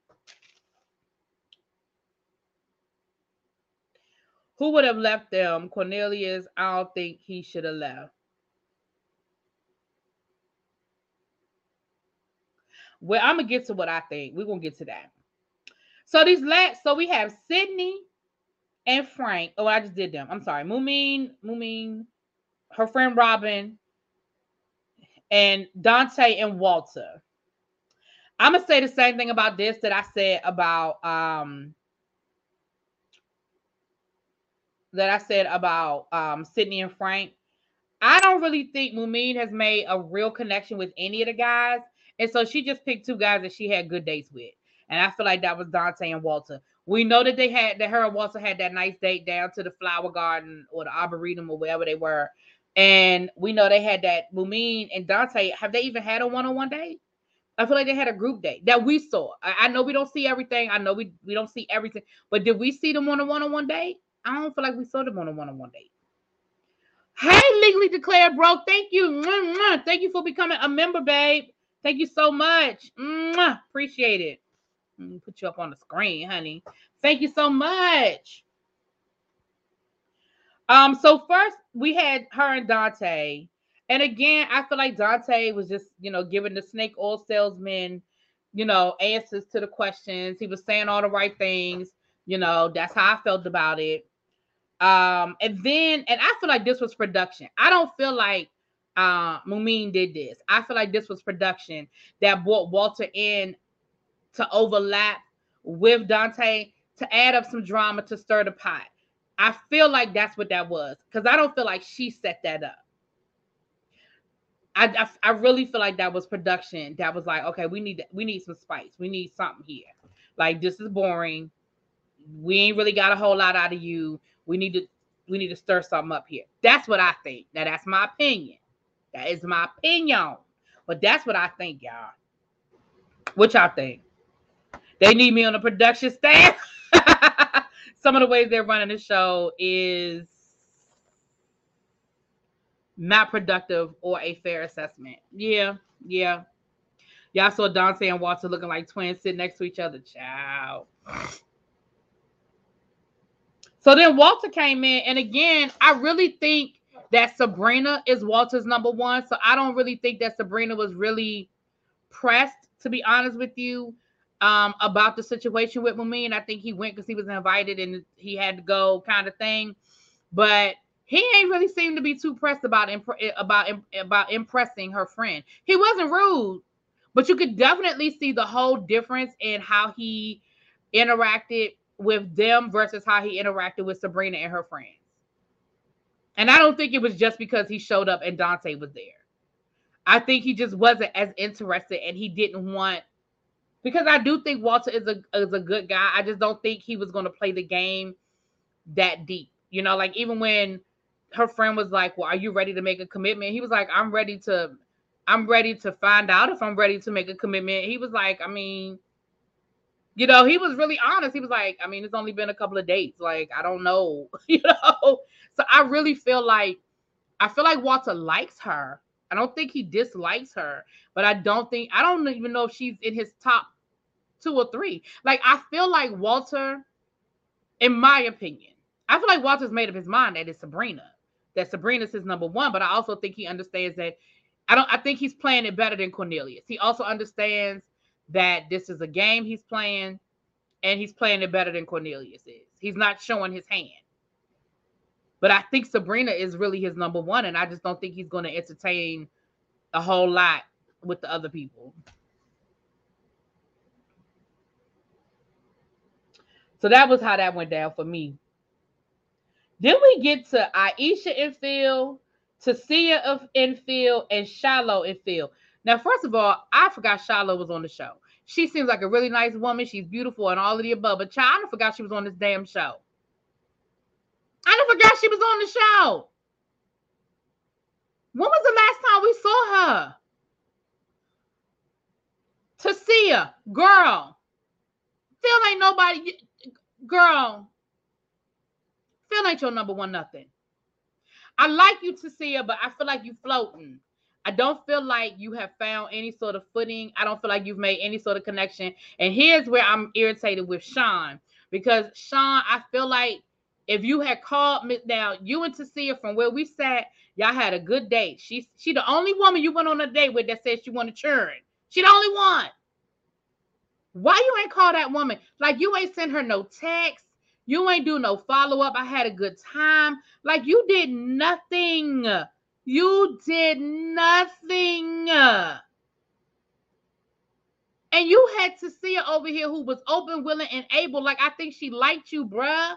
Who would have left them? Cornelius, I don't think he should have left. Well, I'm gonna get to what I think. We're gonna get to that. So these last, so we have Sydney and Frank. Oh, I just did them. I'm sorry. Mumin, Mumin, her friend Robin, and Dante and Walter. I'm gonna say the same thing about this that I said about um that I said about um Sydney and Frank. I don't really think Mumin has made a real connection with any of the guys. And so she just picked two guys that she had good dates with. And I feel like that was Dante and Walter. We know that they had that her and Walter had that nice date down to the flower garden or the arboretum or wherever they were. And we know they had that Mumin and Dante. Have they even had a one-on-one date? I feel like they had a group date that we saw. I, I know we don't see everything. I know we, we don't see everything, but did we see them on a one-on-one date? I don't feel like we saw them on a one-on-one date. Hey, legally declared broke. Thank you. Thank you for becoming a member, babe. Thank you so much. Appreciate it. Put you up on the screen, honey. Thank you so much. Um, so first we had her and Dante. And again, I feel like Dante was just, you know, giving the snake oil salesman, you know, answers to the questions. He was saying all the right things. You know, that's how I felt about it. Um, and then, and I feel like this was production. I don't feel like uh Mumin did this. I feel like this was production that brought Walter in to overlap with Dante to add up some drama to stir the pot. I feel like that's what that was because I don't feel like she set that up. I, I, I really feel like that was production. That was like, okay, we need we need some spice. We need something here. Like this is boring. We ain't really got a whole lot out of you. We need to we need to stir something up here. That's what I think. Now that's my opinion. That is my opinion. But that's what I think, y'all. What y'all think? They need me on the production staff. Some of the ways they're running the show is not productive or a fair assessment. Yeah, yeah. Y'all saw Dante and Walter looking like twins sitting next to each other. Ciao. So then Walter came in, and again, I really think that Sabrina is Walter's number one. So I don't really think that Sabrina was really pressed, to be honest with you um, about the situation with Mumin. I think he went because he was invited and he had to go, kind of thing. But he ain't really seemed to be too pressed about imp- about about impressing her friend. He wasn't rude, but you could definitely see the whole difference in how he interacted with them versus how he interacted with Sabrina and her friends. And I don't think it was just because he showed up and Dante was there. I think he just wasn't as interested and he didn't want because I do think Walter is a is a good guy. I just don't think he was going to play the game that deep. You know, like even when her friend was like, "Well, are you ready to make a commitment?" He was like, "I'm ready to I'm ready to find out if I'm ready to make a commitment." He was like, "I mean, you know, he was really honest. He was like, I mean, it's only been a couple of dates. Like, I don't know, you know. So I really feel like I feel like Walter likes her. I don't think he dislikes her, but I don't think I don't even know if she's in his top two or three. Like I feel like Walter, in my opinion, I feel like Walter's made up his mind that it's Sabrina. That Sabrina's his number one, but I also think he understands that I don't I think he's playing it better than Cornelius. He also understands that this is a game he's playing and he's playing it better than Cornelius is. He's not showing his hand. But I think Sabrina is really his number one, and I just don't think he's going to entertain a whole lot with the other people. So that was how that went down for me. Then we get to Aisha and Phil, Tasia of Phil, and Shiloh in Phil. Now, first of all, I forgot Shiloh was on the show. She seems like a really nice woman. She's beautiful and all of the above. But child, I forgot she was on this damn show. I forgot she was on the show. When was the last time we saw her? Tasia, girl. Phil ain't nobody. Girl. Phil ain't your number one nothing. I like you, Tasia, but I feel like you floating. I don't feel like you have found any sort of footing. I don't feel like you've made any sort of connection. And here's where I'm irritated with Sean because Sean, I feel like if you had called me now, you and Tasia from where we sat, y'all had a good date. She's she the only woman you went on a date with that said she wanted churn. She the only one. Why you ain't call that woman? Like you ain't send her no text. You ain't do no follow up. I had a good time. Like you did nothing. You did nothing. And you had to see her over here who was open, willing, and able. Like I think she liked you, bruh.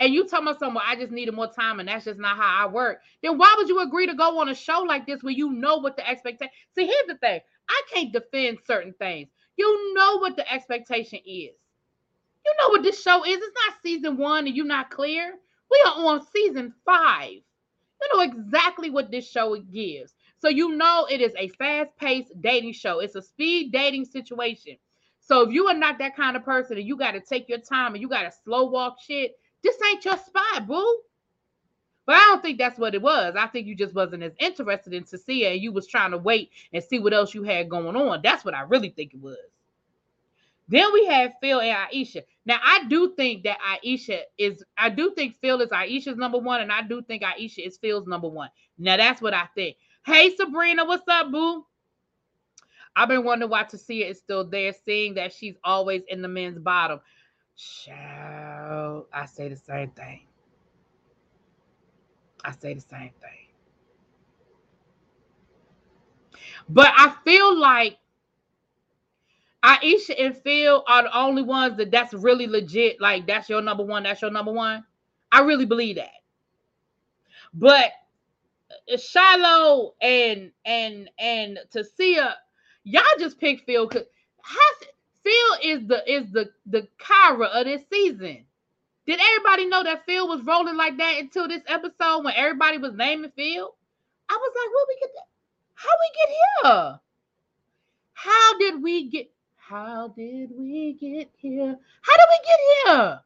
And you tell me something, I just needed more time, and that's just not how I work. Then why would you agree to go on a show like this where you know what the expectation? See, here's the thing: I can't defend certain things. You know what the expectation is. You know what this show is. It's not season one, and you're not clear. We are on season five. You know exactly what this show gives. So you know it is a fast-paced dating show. It's a speed dating situation. So if you are not that kind of person and you got to take your time and you got to slow walk shit, this ain't your spot, boo. But I don't think that's what it was. I think you just wasn't as interested in Tasia and you was trying to wait and see what else you had going on. That's what I really think it was. Then we had Phil and Aisha. Now I do think that Aisha is, I do think Phil is Aisha's number one, and I do think Aisha is Phil's number one. Now that's what I think. Hey Sabrina, what's up, boo? I've been wondering why Tasia is still there, seeing that she's always in the men's bottom. Child, I say the same thing. I say the same thing. But I feel like Aisha and Phil are the only ones that that's really legit. Like that's your number one. That's your number one. I really believe that. But uh, Shiloh and and and Tasia, y'all just pick Phil. Cause Phil is the is the the Kyra of this season. Did everybody know that Phil was rolling like that until this episode when everybody was naming Phil? I was like, "What we get that? How we get here? How did we get? How did we get here? How did we get here?"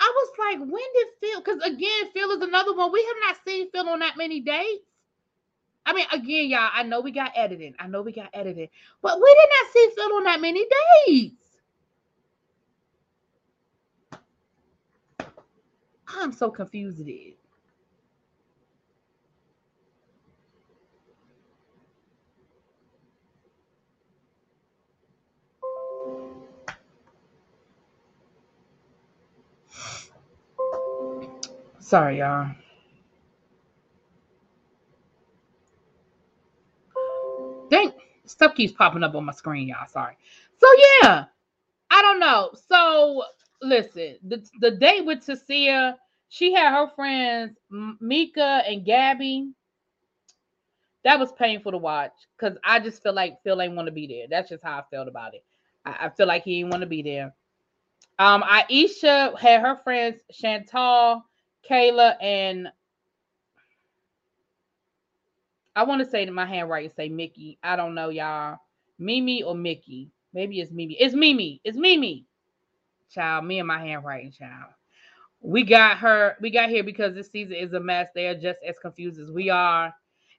I was like, "When did Phil?" Because again, Phil is another one we have not seen Phil on that many dates. I mean, again, y'all, I know we got editing. I know we got editing, but we did not see Phil on that many days. I'm so confused it is. Sorry, y'all. Dang, stuff keeps popping up on my screen, y'all. Sorry. So yeah, I don't know. So listen, the the date with Tasia, she had her friends Mika and Gabby. That was painful to watch because I just feel like Phil ain't want to be there. That's just how I felt about it. I, I feel like he didn't want to be there. Um, Aisha had her friends Chantal, Kayla, and I want to say to my handwriting say Mickey. I don't know, y'all. Mimi or Mickey. Maybe it's Mimi. It's Mimi. It's Mimi. Child, me and my handwriting, child. We got her, we got here because this season is a mess. They are just as confused as we are.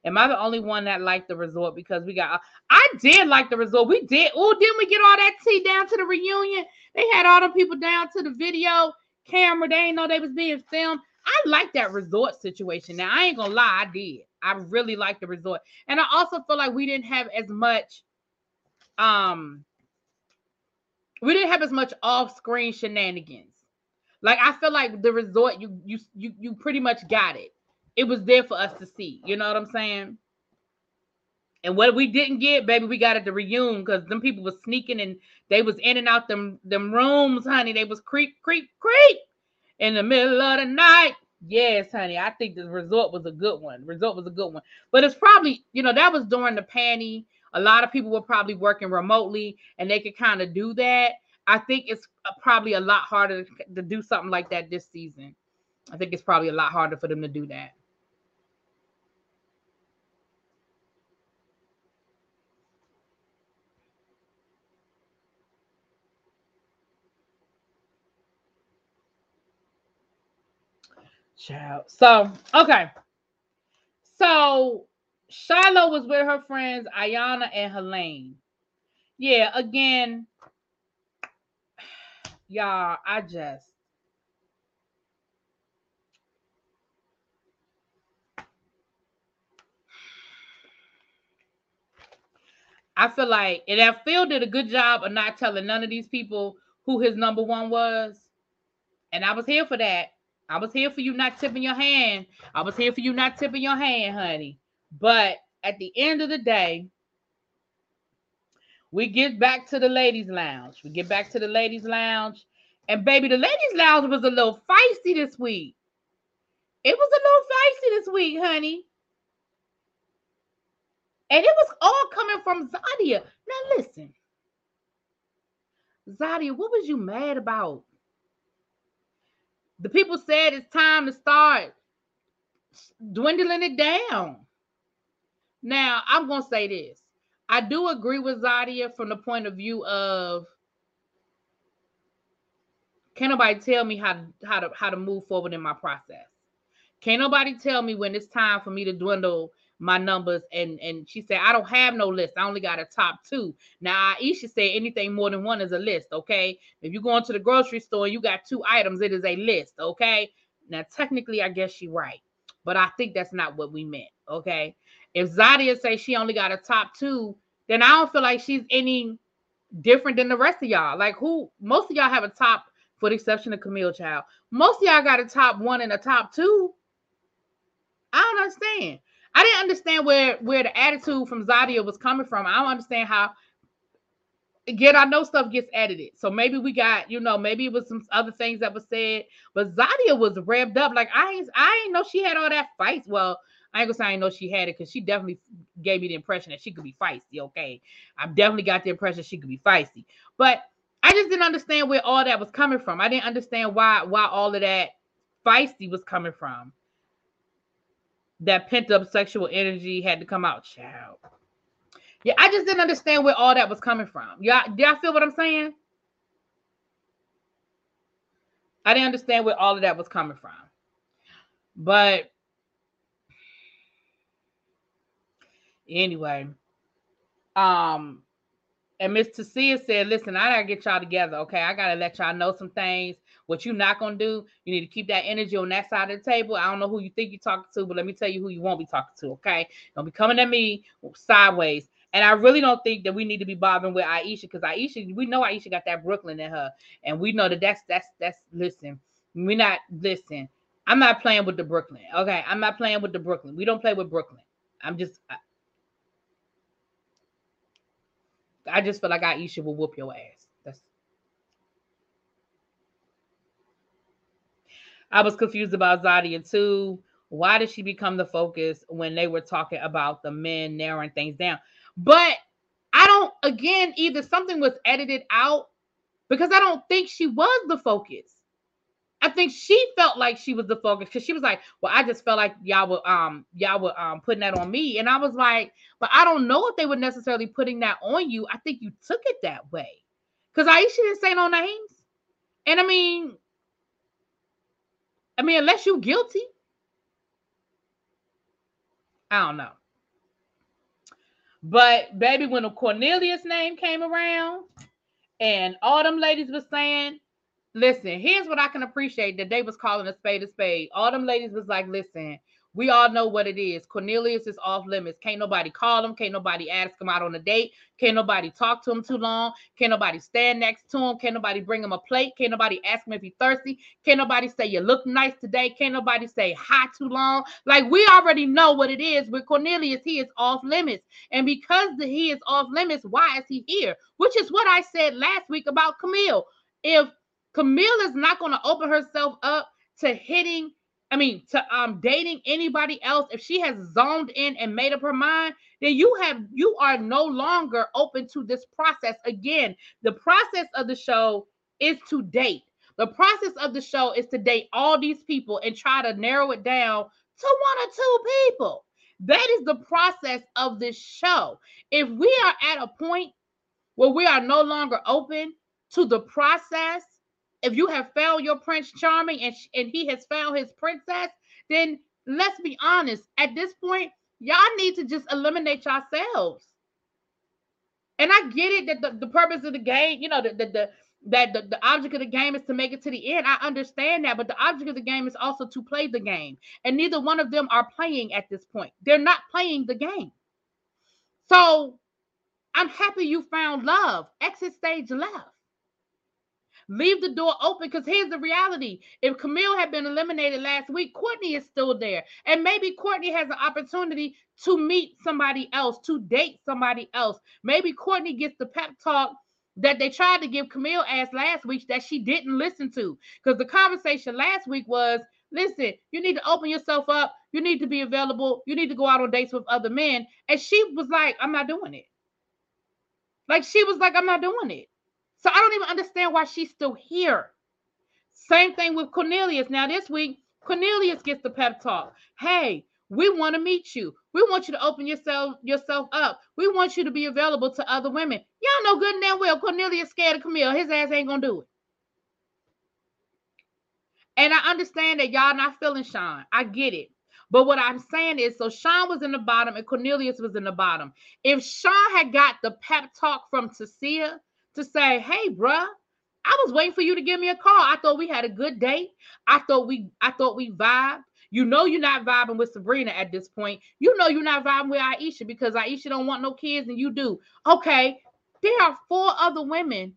Am I the only one that liked the resort? Because we got uh, I did like the resort. We did. Oh, didn't we get all that tea down to the reunion? They had all the people down to the video camera. They ain't know they was being filmed. I like that resort situation. Now I ain't gonna lie, I did. I really like the resort. And I also feel like we didn't have as much um we didn't have as much off-screen shenanigans. Like I feel like the resort you you you you pretty much got it. It was there for us to see. You know what I'm saying? And what we didn't get, baby, we got at the reunion because them people was sneaking and they was in and out them them rooms, honey. They was creep, creep, creep in the middle of the night. Yes, honey. I think the resort was a good one. Resort was a good one. But it's probably, you know, that was during the panty. A lot of people were probably working remotely and they could kind of do that. I think it's uh, probably a lot harder to, to do something like that this season. I think it's probably a lot harder for them to do that. Child. So, okay. So, Shiloh was with her friends Ayana and Helene. Yeah, again, y'all, I just I feel like and that Phil did a good job of not telling none of these people who his number one was. And I was here for that. I was here for you not tipping your hand. I was here for you not tipping your hand, honey. But at the end of the day, we get back to the ladies' lounge. We get back to the ladies' lounge. And baby, the ladies' lounge was a little feisty this week. It was a little feisty this week, honey. And it was all coming from Zadia. Now listen. Zadia, what was you mad about? The people said it's time to start dwindling it down. Now, I'm going to say this. I do agree with Zadia from the point of view of can nobody tell me how to how to how to move forward in my process. Can't nobody tell me when it's time for me to dwindle my numbers and and she said i don't have no list. I only got a top two. Now aisha said anything more than one is a list okay? If you go into the grocery store you got two items it is a list okay? Now technically i guess she right but i think that's not what we meant okay? If zadia say she only got a top two then i don't feel like she's any different than the rest of y'all. Like who most of y'all have a top for the exception of camille child. Most of y'all got a top one and a top two. I don't understand I didn't understand where where the attitude from Zadia was coming from. I don't understand how. Again, I know stuff gets edited, so maybe we got you know maybe it was some other things that was said, but Zadia was revved up. Like I ain't I ain't know she had all that fights. Well, I ain't gonna say I know she had it because she definitely gave me the impression that she could be feisty. Okay, I definitely got the impression she could be feisty, but I just didn't understand where all that was coming from. I didn't understand why why all of that feisty was coming from that pent up sexual energy had to come out, child. Yeah, I just didn't understand where all that was coming from. Do y'all feel what I'm saying? I didn't understand where all of that was coming from. But anyway, um, and Miss Tasia said, listen, I gotta get y'all together. Okay, I gotta let y'all know some things. What you're not gonna do, you need to keep that energy on that side of the table. I don't know who you think you're talking to, but let me tell you who you won't be talking to. Okay, don't be coming at me sideways. And I really don't think that we need to be bothering with Aisha because Aisha, we know Aisha got that Brooklyn in her, and we know that that's that's that's listen. We're not listen. I'm not playing with the Brooklyn. Okay, I'm not playing with the Brooklyn. We don't play with Brooklyn. I'm just. I, just feel like Aisha will whoop your ass. I was confused about Zadia too. Why did she become the focus when they were talking about the men narrowing things down? But I don't, again, either something was edited out because I don't think she was the focus. I think she felt like she was the focus because she was like, "Well, I just felt like y'all were um y'all were um putting that on me," and I was like, "But I don't know if they were necessarily putting that on you. I think you took it that way because Aisha didn't say no names, and I mean, I mean, unless you're guilty. I don't know. But baby, when the Cornelius name came around and all them ladies was saying, listen, here's what I can appreciate that they was calling a spade a spade. All them ladies was like, listen, we all know what it is. Cornelius is off limits. Can't nobody call him. Can't nobody ask him out on a date. Can't nobody talk to him too long. Can't nobody stand next to him. Can't nobody bring him a plate. Can't nobody ask him if he's thirsty. Can't nobody say you look nice today. Can't nobody say hi too long. Like we already know what it is with Cornelius. He is off limits. And because the, he is off limits, why is he here? Which is what I said last week about Camille. If Camille is not going to open herself up to hitting I mean, to um dating anybody else, if she has zoned in and made up her mind, then you have you are no longer open to this process. Again, the process of the show is to date. The process of the show is to date all these people and try to narrow it down to one or two people. That is the process of this show. If we are at a point where we are no longer open to the process, if you have found your prince charming and, and he has found his princess, then let's be honest. At this point, y'all need to just eliminate yourselves. And I get it that the, the purpose of the game, you know, the, the, the that the, the object of the game is to make it to the end. I understand that, but the object of the game is also to play the game. And neither one of them are playing at this point. They're not playing the game. So I'm happy you found love. Exit stage left. Leave the door open because here's the reality. If Camille had been eliminated last week, Courtney is still there. And maybe Courtney has an opportunity to meet somebody else, to date somebody else. Maybe Courtney gets the pep talk that they tried to give Camille as last week that she didn't listen to. Because the conversation last week was listen, you need to open yourself up. You need to be available. You need to go out on dates with other men. And she was like, I'm not doing it. Like she was like, I'm not doing it. So I don't even understand why she's still here. Same thing with Cornelius. Now, this week, Cornelius gets the pep talk. Hey, we want to meet you. We want you to open yourself yourself up. We want you to be available to other women. Y'all know good and damn well Cornelius scared of Camille. His ass ain't gonna do it. And I understand that y'all not feeling Sean. I get it. But what I'm saying is, so Sean was in the bottom and Cornelius was in the bottom. If Sean had got the pep talk from Tasia to say, hey, bruh, I was waiting for you to give me a call. I thought we had a good date. I thought we I thought we vibed. You know you're not vibing with Sabrina at this point. You know you're not vibing with Aisha because Aisha don't want no kids and you do. Okay, there are four other women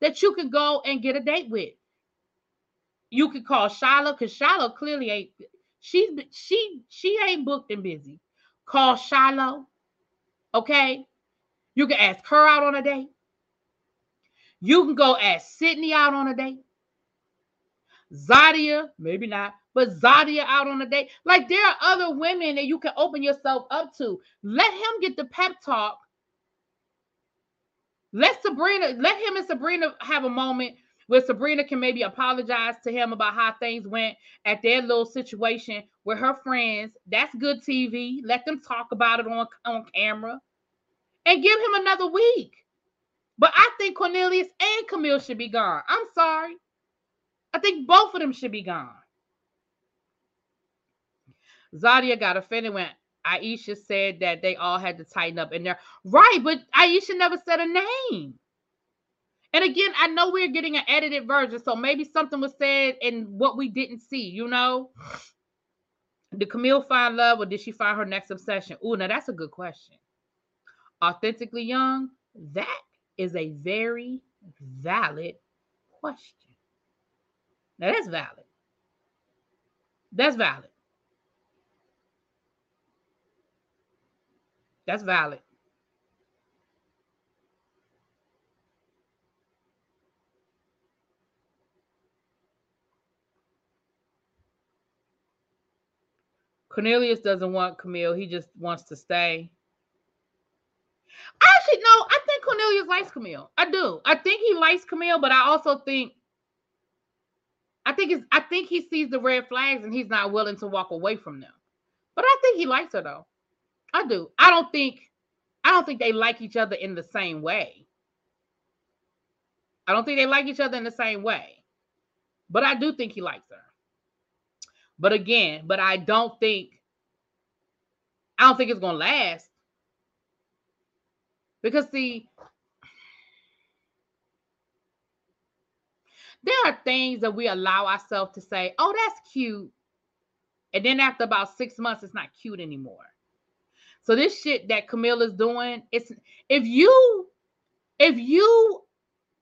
that you could go and get a date with. You could call Shiloh because Shiloh clearly ain't she's she she ain't booked and busy. Call Shiloh. Okay. You can ask her out on a date. You can go ask Sydney out on a date. Zadia, maybe not, but Zadia out on a date. Like there are other women that you can open yourself up to. Let him get the pep talk. Let Sabrina, let him and Sabrina have a moment where Sabrina can maybe apologize to him about how things went at their little situation with her friends. That's good TV. Let them talk about it on, on camera and give him another week. But I think Cornelius and Camille should be gone. I'm sorry. I think both of them should be gone. Zadia got offended when Aisha said that they all had to tighten up in there. Right, but Aisha never said a name. And again, I know we're getting an edited version, so maybe something was said and what we didn't see, you know? Did Camille find love or did she find her next obsession? Oh, now that's a good question. Authentically young, that is a very valid question. Now that's valid. That's valid. That's valid. Cornelius doesn't want Camille. He just wants to stay. I actually, no, I Cornelius likes Camille. I do. I think he likes Camille, but I also think I think it's I think he sees the red flags and he's not willing to walk away from them. But I think he likes her though. I do. I don't think I don't think they like each other in the same way. I don't think they like each other in the same way. But I do think he likes her. But again, but I don't think I don't think it's to last. Because see there are things that we allow ourselves to say, "Oh, that's cute." And then after about 6 months it's not cute anymore. So this shit that Camille is doing, it's if you if you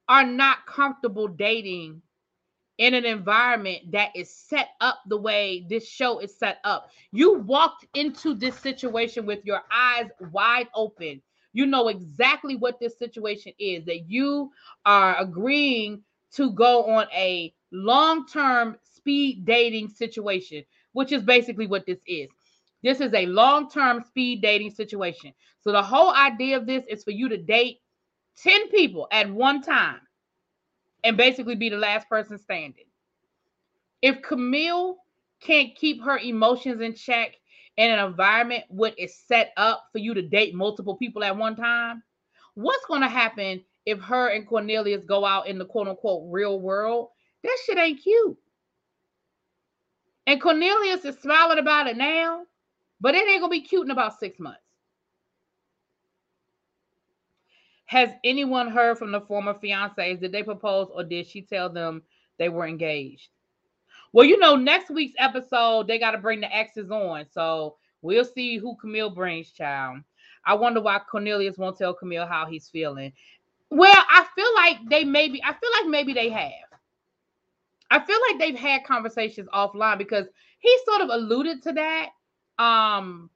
are not comfortable dating in an environment that is set up the way this show is set up. You walked into this situation with your eyes wide open. You know exactly what this situation is that you are agreeing to go on a long term speed dating situation which is basically what this is. This is a long term speed dating situation. So the whole idea of this is for you to date 10 people at one time and basically be the last person standing. If Camille can't keep her emotions in check in an environment what is set up for you to date multiple people at one time, what's going to happen if her and Cornelius go out in the quote unquote real world? That shit ain't cute. And Cornelius is smiling about it now, but it ain't gonna be cute in about six months. Has anyone heard from the former fiancés? Did they propose or did she tell them they were engaged? Well, you know, next week's episode, they got to bring the exes on. So we'll see who Camille brings, child. I wonder why Cornelius won't tell Camille how he's feeling. Well, I feel like they maybe, I feel like maybe they have. I feel like they've had conversations offline because he sort of alluded to that. Um,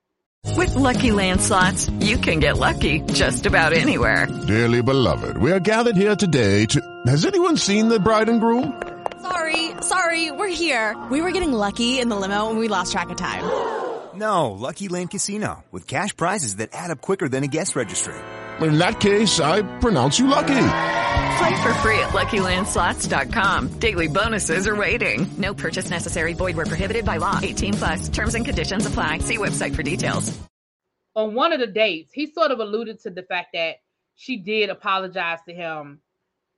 With Lucky Land slots, you can get lucky just about anywhere. Dearly beloved, we are gathered here today to. Has anyone seen the bride and groom? Sorry, sorry, we're here. We were getting lucky in the limo and we lost track of time. No, Lucky Land Casino, with cash prizes that add up quicker than a guest registry. In that case, I pronounce you lucky. Play for free at LuckyLandSlots.com. Daily bonuses are waiting. No purchase necessary. Void where prohibited by law. 18 plus. Terms and conditions apply. See website for details. on one of the dates, he sort of alluded to the fact that she did apologize to him.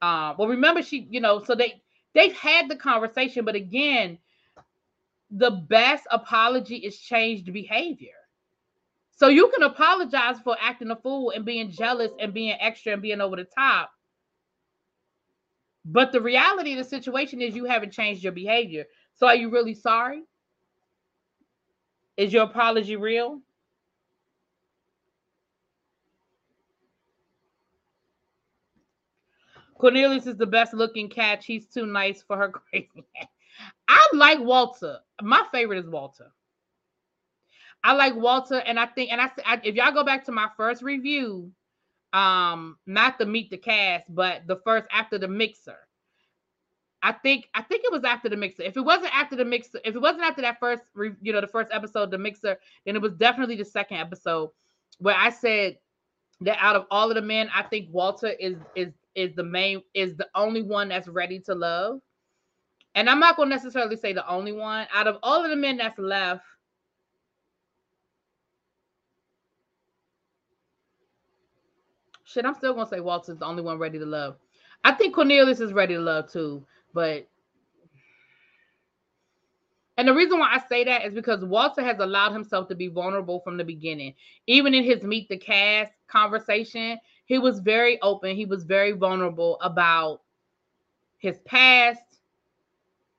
Um, well, remember she, you know, so they they've had the conversation, but again, the best apology is changed behavior. So you can apologize for acting a fool and being jealous and being extra and being over the top. But the reality of the situation is you haven't changed your behavior. So are you really sorry? Is your apology real? Cornelius is the best looking catch. He's too nice for her crazy. I like Walter. My favorite is Walter. I like Walter, and I think, and I, I if y'all go back to my first review, um, not the meet the cast, but the first after the mixer. I think I think it was after the mixer. If it wasn't after the mixer, if it wasn't after that first, you know, the first episode, the mixer, then it was definitely the second episode where I said that out of all of the men, I think Walter is is is the main is the only one that's ready to love. And I'm not gonna necessarily say the only one. Out of all of the men that's left, shit, I'm still gonna say Walter's the only one ready to love. I think Cornelius is ready to love too, but and the reason why I say that is because Walter has allowed himself to be vulnerable from the beginning. Even in his meet the cast conversation, he was very open. He was very vulnerable about his past,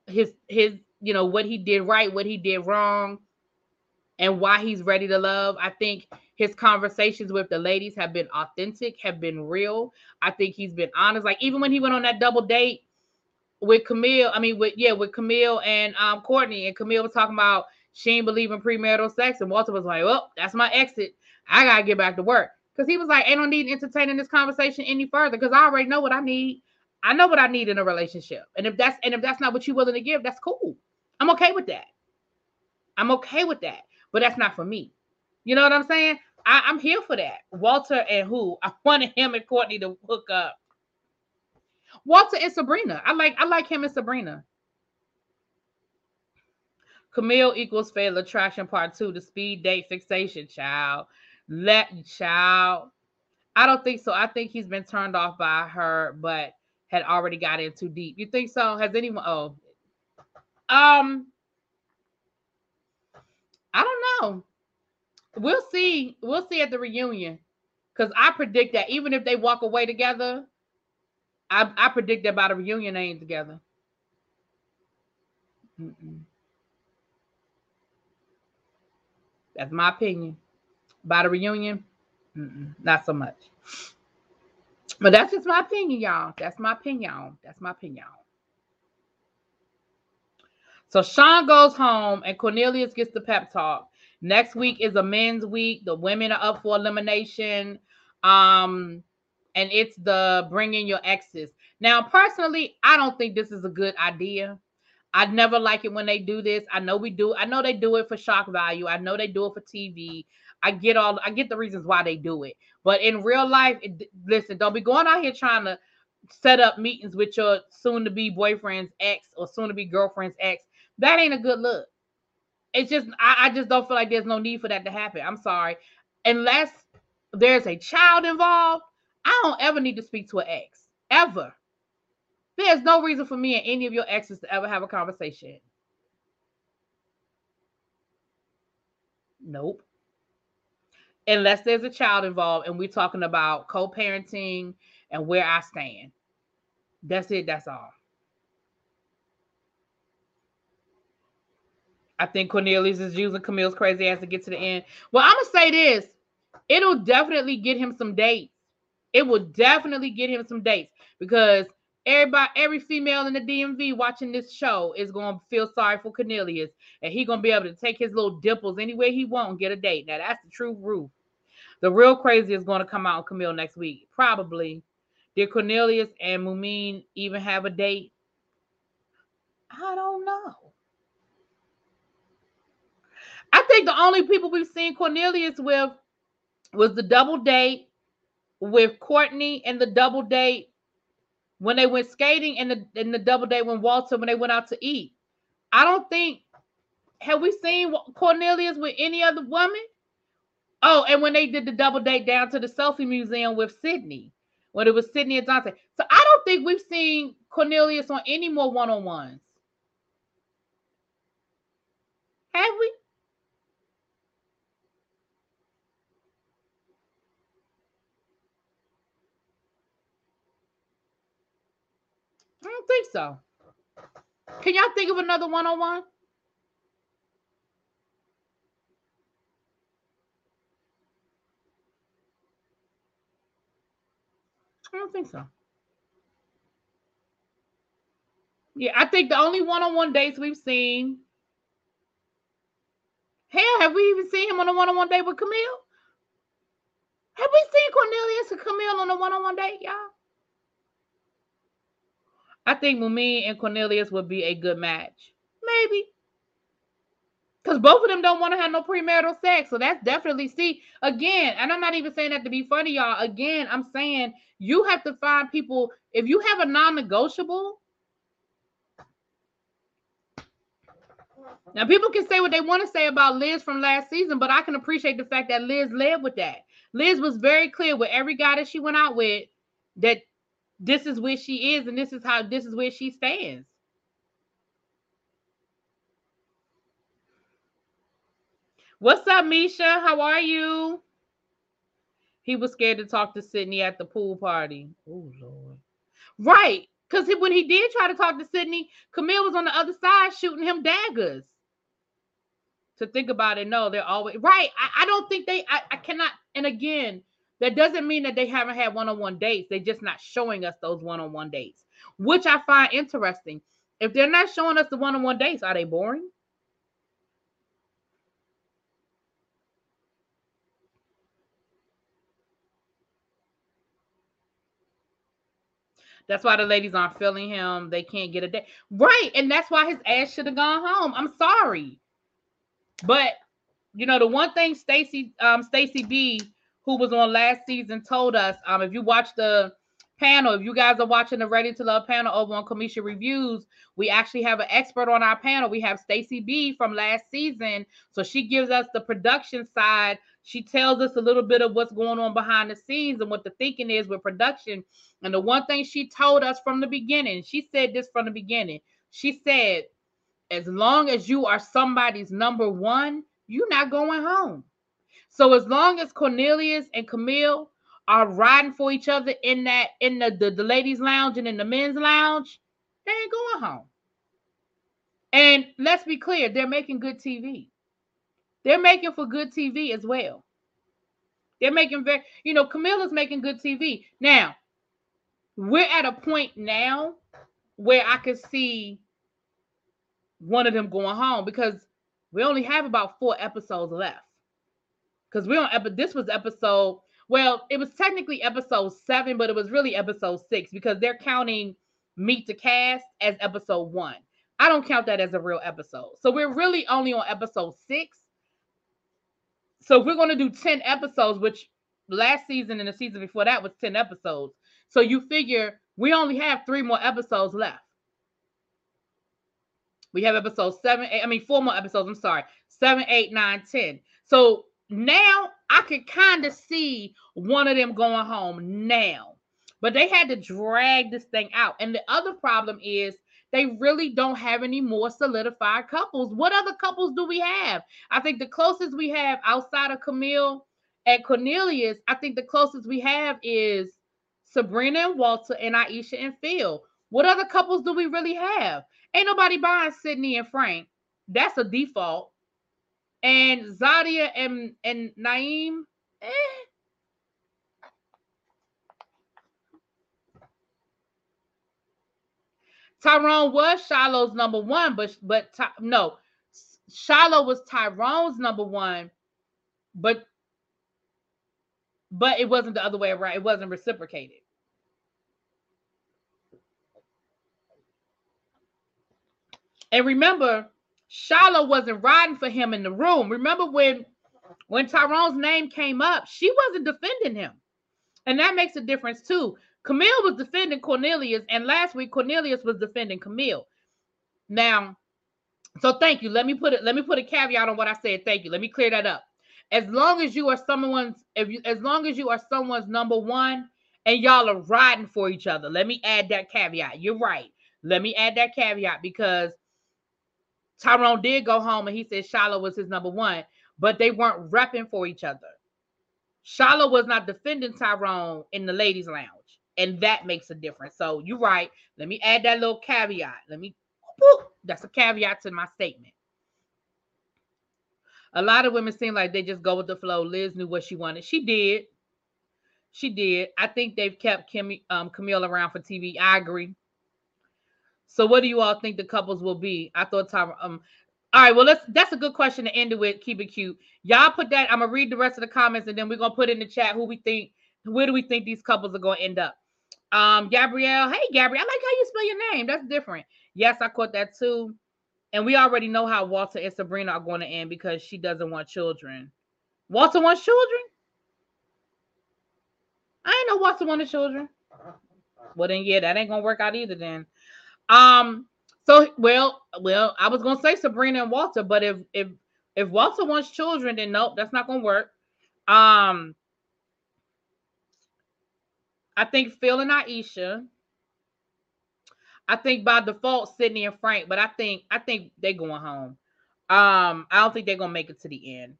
his his you know what he did right, what he did wrong, and why he's ready to love. I think his conversations with the ladies have been authentic, have been real. I think he's been honest. Like even when he went on that double date with Camille, I mean with yeah, with Camille and um Courtney, and Camille was talking about she ain't believe in premarital sex, and Walter was like, "Well, that's my exit. I gotta get back to work." Because he was like, "Ain't no need entertaining this conversation any further, because I already know what I need. I know what I need in a relationship, and if that's and if that's not what you're willing to give, that's cool. I'm okay with that. I'm okay with that, but that's not for me. You know what I'm saying? I, I'm here for that. Walter and who? I wanted him and Courtney to hook up. Walter and Sabrina. I like I like him and Sabrina. Camille equals fatal attraction part two, the speed date fixation, child. Let child. I don't think so. I think he's been turned off by her, but had already got in too deep. You think so? Has anyone oh um I don't know. We'll see. We'll see at the reunion. Because I predict that even if they walk away together, I, I predict that by the reunion they ain't together. Mm-mm. That's my opinion. By the reunion, mm-mm, not so much. But that's just my opinion, y'all. That's my opinion. That's my opinion. So Sean goes home and Cornelius gets the pep talk. Next week is a men's week. The women are up for elimination. Um, and it's the bringing your exes. Now, personally, I don't think this is a good idea. I never like it when they do this. I know we do. I know they do it for shock value. I know they do it for TV. I get all. I get the reasons why they do it. But in real life, it, listen, don't be going out here trying to set up meetings with your soon-to-be boyfriend's ex or soon-to-be girlfriend's ex. That ain't a good look. It's just I, I just don't feel like there's no need for that to happen. I'm sorry, unless there's a child involved. I don't ever need to speak to an ex ever. There's no reason for me and any of your exes to ever have a conversation. Nope. Unless there's a child involved and we're talking about co parenting and where I stand. That's it. That's all. I think Cornelius is using Camille's crazy ass to get to the end. Well, I'm going to say this it'll definitely get him some dates. It will definitely get him some dates because Everybody, every female in the DMV watching this show is gonna feel sorry for Cornelius, and he gonna be able to take his little dimples anywhere he want and get a date. Now that's the true roof. The real crazy is gonna come out on Camille next week, probably. Did Cornelius and Mumin even have a date? I don't know. I think the only people we've seen Cornelius with was the double date with Courtney and the double date when they went skating in the in the double date when Walter when they went out to eat. I don't think have we seen Cornelius with any other woman? Oh, and when they did the double date down to the selfie museum with Sydney, when it was Sydney and Dante. So I don't think we've seen Cornelius on any more one-on-ones. Have we? Don't think so. Can y'all think of another one on one? I don't think so. Yeah, I think the only one on one dates we've seen. Hell, have we even seen him on a one on one date with Camille? Have we seen Cornelius and Camille on a one on one date, y'all? I think Mumin and Cornelius would be a good match. Maybe. Because both of them don't want to have no premarital sex. So that's definitely, see, again, and I'm not even saying that to be funny, y'all. Again, I'm saying you have to find people, if you have a non negotiable, now people can say what they want to say about Liz from last season, but I can appreciate the fact that Liz led with that. Liz was very clear with every guy that she went out with that this is where she is and this is how this is where she stands. What's up, Misha? How are you? He was scared to talk to Sydney at the pool party. Oh Lord. Right. Because when he did try to talk to Sydney, Camille was on the other side shooting him daggers. To think about it, no, they're always right. I, I don't think they I, I cannot, and again, that doesn't mean that they haven't had one-on-one dates. They're just not showing us those one-on-one dates, which I find interesting. If they're not showing us the one-on-one dates, are they boring? That's why the ladies aren't feeling him. They can't get a date. Right. And that's why his ass should have gone home. I'm sorry. But you know, the one thing Stacy um Stacy B who was on last season told us um, if you watch the panel, if you guys are watching the Ready to Love panel over on Commisha Reviews, we actually have an expert on our panel. We have Stacy B from last season. So she gives us the production side. She tells us a little bit of what's going on behind the scenes and what the thinking is with production. And the one thing she told us from the beginning, she said this from the beginning. She said, as long as you are somebody's number one, you're not going home. So as long as Cornelius and Camille are riding for each other in that in the, the, the ladies' lounge and in the men's lounge, they ain't going home. And let's be clear, they're making good TV. They're making for good TV as well. They're making very, you know, Camille is making good TV. Now, we're at a point now where I could see one of them going home because we only have about four episodes left because we're on epi- this was episode well it was technically episode seven but it was really episode six because they're counting meet the cast as episode one I don't count that as a real episode. So we're really only on episode six. So we're going to do 10 episodes, which last season and the season before that was 10 episodes. So you figure we only have three more episodes left. We have episode seven, eight, I mean, four more episodes. I'm sorry, seven, eight, nine, ten. So now I can kind of see one of them going home now, but they had to drag this thing out. And the other problem is they really don't have any more solidified couples. What other couples do we have? I think the closest we have outside of Camille and Cornelius, I think the closest we have is Sabrina and Walter and Aisha and Phil. What other couples do we really have? Ain't nobody buying Sydney and Frank. That's a default. And Zadia and and Naeem, eh. Tyrone was Shiloh's number one, but but no, Shiloh was Tyrone's number one, but but it wasn't the other way around. It wasn't reciprocated. And remember, Shiloh wasn't riding for him in the room. Remember when when Tyrone's name came up, she wasn't defending him. And that makes a difference too. Camille was defending Cornelius, and last week Cornelius was defending Camille. Now, so thank you. Let me put it, let me put a caveat on what I said. Thank you. Let me clear that up. As long as you are someone's, if you as long as you are someone's number one and y'all are riding for each other, let me add that caveat. You're right. Let me add that caveat because Tyrone did go home and he said Shiloh was his number one, but they weren't repping for each other. Shiloh was not defending Tyrone in the ladies' lounge, and that makes a difference. So you're right. Let me add that little caveat. Let me, whoop, that's a caveat to my statement. A lot of women seem like they just go with the flow. Liz knew what she wanted. She did. She did. I think they've kept Kim, um, Camille around for TV. I agree. So what do you all think the couples will be? I thought Tom. Um, all right, well, let's that's a good question to end it with. Keep it cute. Y'all put that. I'm gonna read the rest of the comments and then we're gonna put in the chat who we think, where do we think these couples are gonna end up? Um, Gabrielle, hey Gabrielle, I like how you spell your name. That's different. Yes, I caught that too. And we already know how Walter and Sabrina are going to end because she doesn't want children. Walter wants children. I ain't know Walter wanted children. Well, then yeah, that ain't gonna work out either. Then um, so well, well, I was gonna say Sabrina and Walter, but if if if Walter wants children, then nope, that's not gonna work. Um, I think Phil and Aisha. I think by default Sydney and Frank, but I think I think they're going home. Um, I don't think they're gonna make it to the end.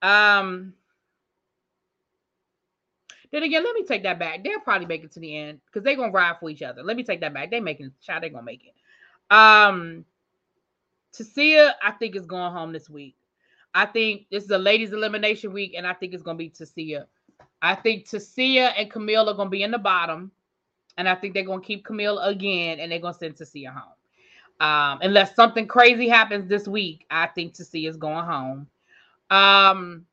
Um, then again, let me take that back. They'll probably make it to the end because they're gonna ride for each other. Let me take that back. They making shot, they're gonna make it. Um Tasia, I think is going home this week. I think this is a ladies' elimination week, and I think it's gonna be Tasia. I think Tasia and Camille are gonna be in the bottom, and I think they're gonna keep Camille again, and they're gonna send Tasia home. Um, unless something crazy happens this week, I think Tasia is going home. Um,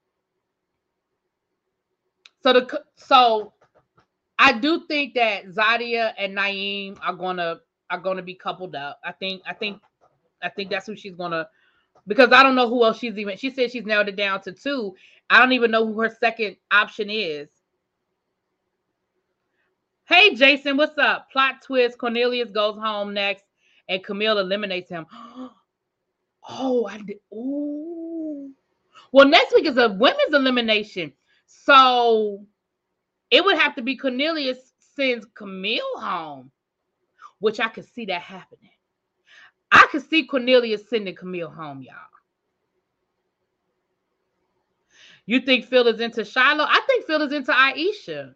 so the so I do think that Zadia and Naeem are gonna are gonna be coupled up. I think I think I think that's who she's gonna because I don't know who else she's even she said she's narrowed it down to two. I don't even know who her second option is. Hey Jason, what's up? Plot twist: Cornelius goes home next, and Camille eliminates him. oh, I did. Ooh. Well, next week is a women's elimination. So it would have to be Cornelius sends Camille home, which I could see that happening. I could see Cornelius sending Camille home, y'all. You think Phil is into Shiloh? I think Phil is into Aisha.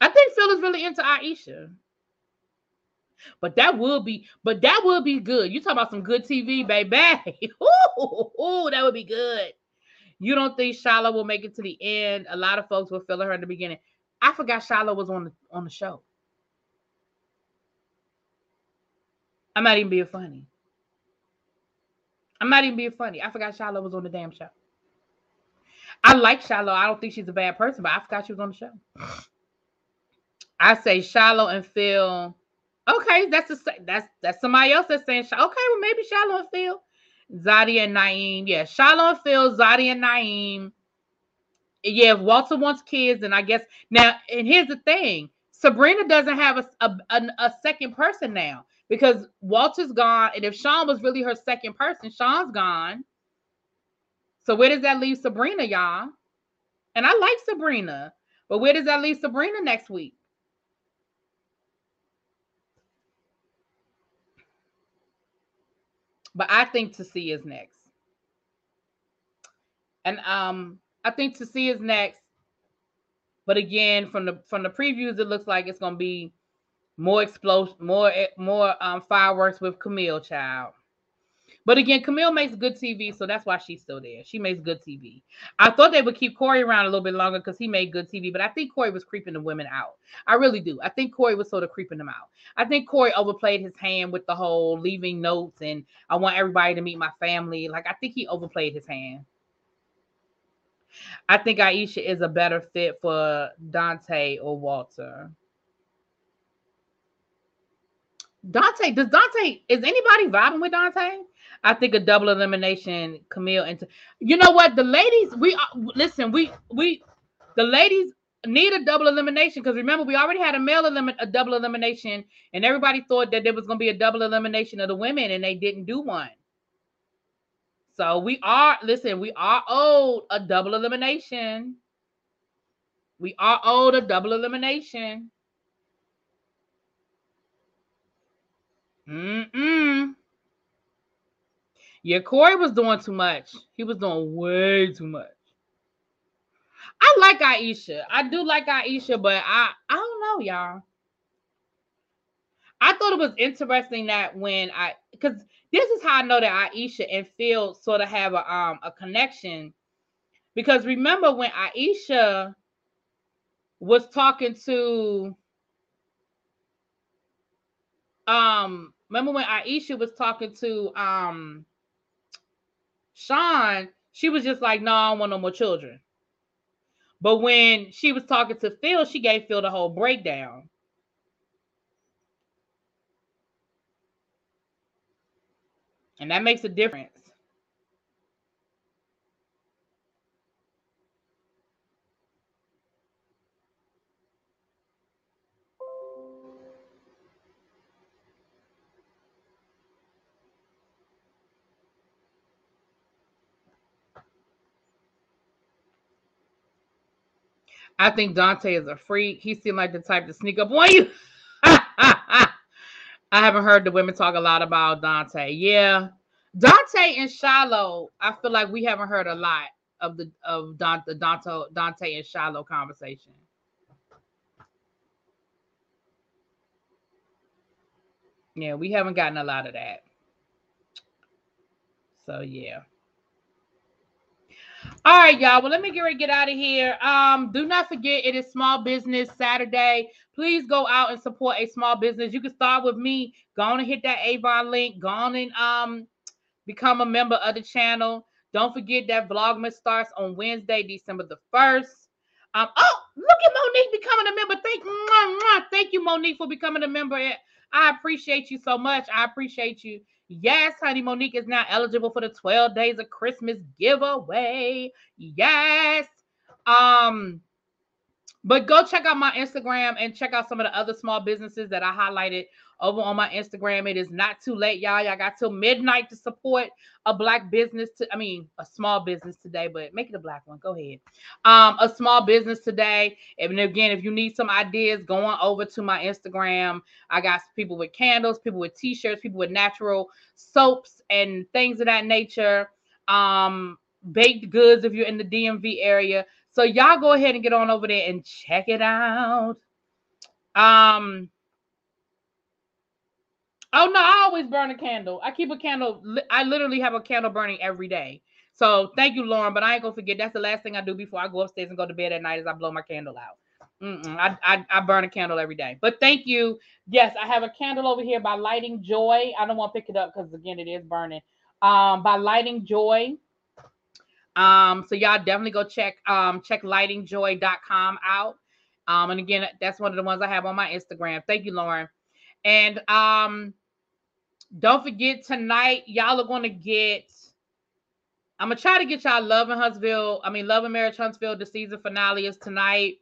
I think Phil is really into Aisha. But that would be, but that would be good. You talk about some good TV, baby. ooh, ooh, that would be good. You don't think Shiloh will make it to the end? A lot of folks will feel her in the beginning. I forgot Shiloh was on the on the show. I'm not even being funny. I'm not even being funny. I forgot Shiloh was on the damn show. I like Shiloh. I don't think she's a bad person, but I forgot she was on the show. I say Shiloh and Phil. Okay, that's a, that's that's somebody else that's saying. Okay, well maybe Shiloh and Phil, Zadi and Naeem. Yeah, Shiloh Phil, Zadi and Naeem. Yeah, if Walter wants kids, then I guess now. And here's the thing: Sabrina doesn't have a a, a, a second person now because Walter's gone, and if Sean was really her second person, Sean's gone. So where does that leave Sabrina, y'all? And I like Sabrina, but where does that leave Sabrina next week? But I think Tasia is next. And um, I think Tasia is next. But again, from the from the previews, it looks like it's gonna be more explosion, more eh, more um fireworks with Camille Child. But again, Camille makes good TV, so that's why she's still there. She makes good TV. I thought they would keep Corey around a little bit longer because he made good TV, but I think Corey was creeping the women out. I really do. I think Corey was sort of creeping them out. I think Corey overplayed his hand with the whole leaving notes and I want everybody to meet my family. Like I think he overplayed his hand. I think Aisha is a better fit for Dante or Walter. Dante, does Dante, is anybody vibing with Dante? I think a double elimination, Camille and you know what? The ladies, we uh, listen, we we the ladies need a double elimination because remember we already had a male elim- a double elimination, and everybody thought that there was to be a double elimination of the women, and they didn't do one. So we are listen, we are owed a double elimination. We are owed a double elimination. Mm-mm. Yeah, Corey was doing too much. He was doing way too much. I like Aisha. I do like Aisha, but I I don't know, y'all. I thought it was interesting that when I because this is how I know that Aisha and Phil sort of have a um a connection. Because remember when Aisha was talking to um remember when Aisha was talking to um Sean, she was just like, no, I don't want no more children. But when she was talking to Phil, she gave Phil the whole breakdown. And that makes a difference. I think Dante is a freak. He seemed like the type to sneak up on you. I haven't heard the women talk a lot about Dante. Yeah. Dante and Shiloh, I feel like we haven't heard a lot of the of Dante, Dante, Dante and Shiloh conversation. Yeah, we haven't gotten a lot of that. So yeah. All right, y'all. Well, let me get ready get out of here. Um, do not forget it is Small Business Saturday. Please go out and support a small business. You can start with me. Go on and hit that Avon link. Go on and um become a member of the channel. Don't forget that Vlogmas starts on Wednesday, December the 1st. Um, oh, look at Monique becoming a member. Thank, mwah, mwah. thank you, Monique, for becoming a member. I appreciate you so much. I appreciate you. Yes, honey, Monique is now eligible for the 12 days of Christmas giveaway. Yes. Um, but go check out my Instagram and check out some of the other small businesses that I highlighted over on my Instagram. It is not too late, y'all. Y'all got till midnight to support a black business. To I mean, a small business today, but make it a black one. Go ahead. Um, a small business today. And again, if you need some ideas, go on over to my Instagram. I got people with candles, people with t-shirts, people with natural soaps and things of that nature. Um, baked goods if you're in the DMV area. So y'all go ahead and get on over there and check it out. Um Oh no, I always burn a candle. I keep a candle. I literally have a candle burning every day. So thank you, Lauren. But I ain't gonna forget. That's the last thing I do before I go upstairs and go to bed at night. Is I blow my candle out. I, I, I burn a candle every day. But thank you. Yes, I have a candle over here by Lighting Joy. I don't want to pick it up because again, it is burning. Um, by Lighting Joy. Um, so y'all definitely go check um check lightingjoy.com out. Um, and again, that's one of the ones I have on my Instagram. Thank you, Lauren. And um, don't forget tonight, y'all are gonna get. I'm gonna try to get y'all Love Huntsville. I mean, Love and Marriage Huntsville. The season finale is tonight.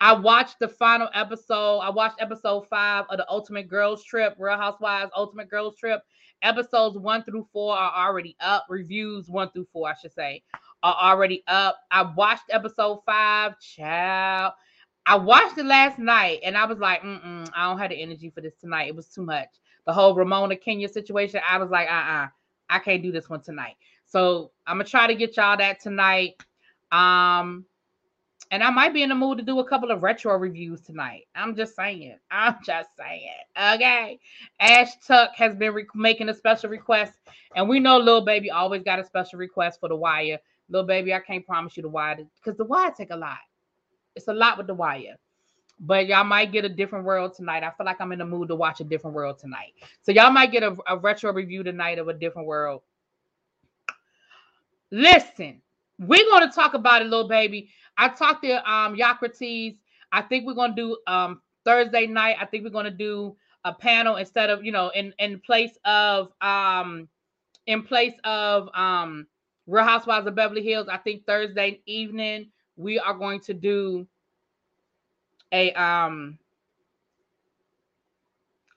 I watched the final episode. I watched episode five of the Ultimate Girls Trip, Real Housewives Ultimate Girls Trip. Episodes one through four are already up. Reviews one through four, I should say, are already up. I watched episode five. Child. I watched it last night and I was like, Mm-mm, I don't have the energy for this tonight. It was too much. The whole Ramona Kenya situation, I was like, uh uh-uh, uh, I can't do this one tonight. So I'm gonna try to get y'all that tonight. Um, and I might be in the mood to do a couple of retro reviews tonight. I'm just saying. I'm just saying. Okay. Ash Tuck has been re- making a special request, and we know little baby always got a special request for the wire. Little baby, I can't promise you the wire because the wire take a lot. It's a lot with the wire. But y'all might get a different world tonight. I feel like I'm in the mood to watch a different world tonight. So y'all might get a, a retro review tonight of a different world. Listen, we're going to talk about it, little baby. I talked to um. I think we're gonna do um Thursday night. I think we're gonna do a panel instead of you know in in place of um in place of um Real Housewives of Beverly Hills. I think Thursday evening we are going to do a um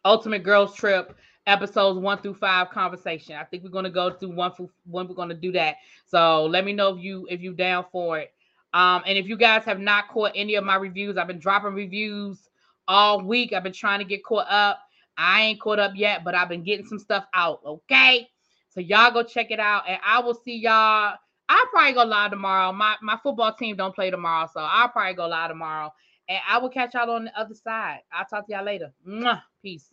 Ultimate Girls Trip episodes one through five conversation. I think we're gonna go through one for when we're gonna do that. So let me know if you if you down for it. Um, and if you guys have not caught any of my reviews, I've been dropping reviews all week. I've been trying to get caught up. I ain't caught up yet, but I've been getting some stuff out. Okay. So y'all go check it out. And I will see y'all. I'll probably go live tomorrow. My my football team don't play tomorrow, so I'll probably go live tomorrow. And I will catch y'all on the other side. I'll talk to y'all later. Peace.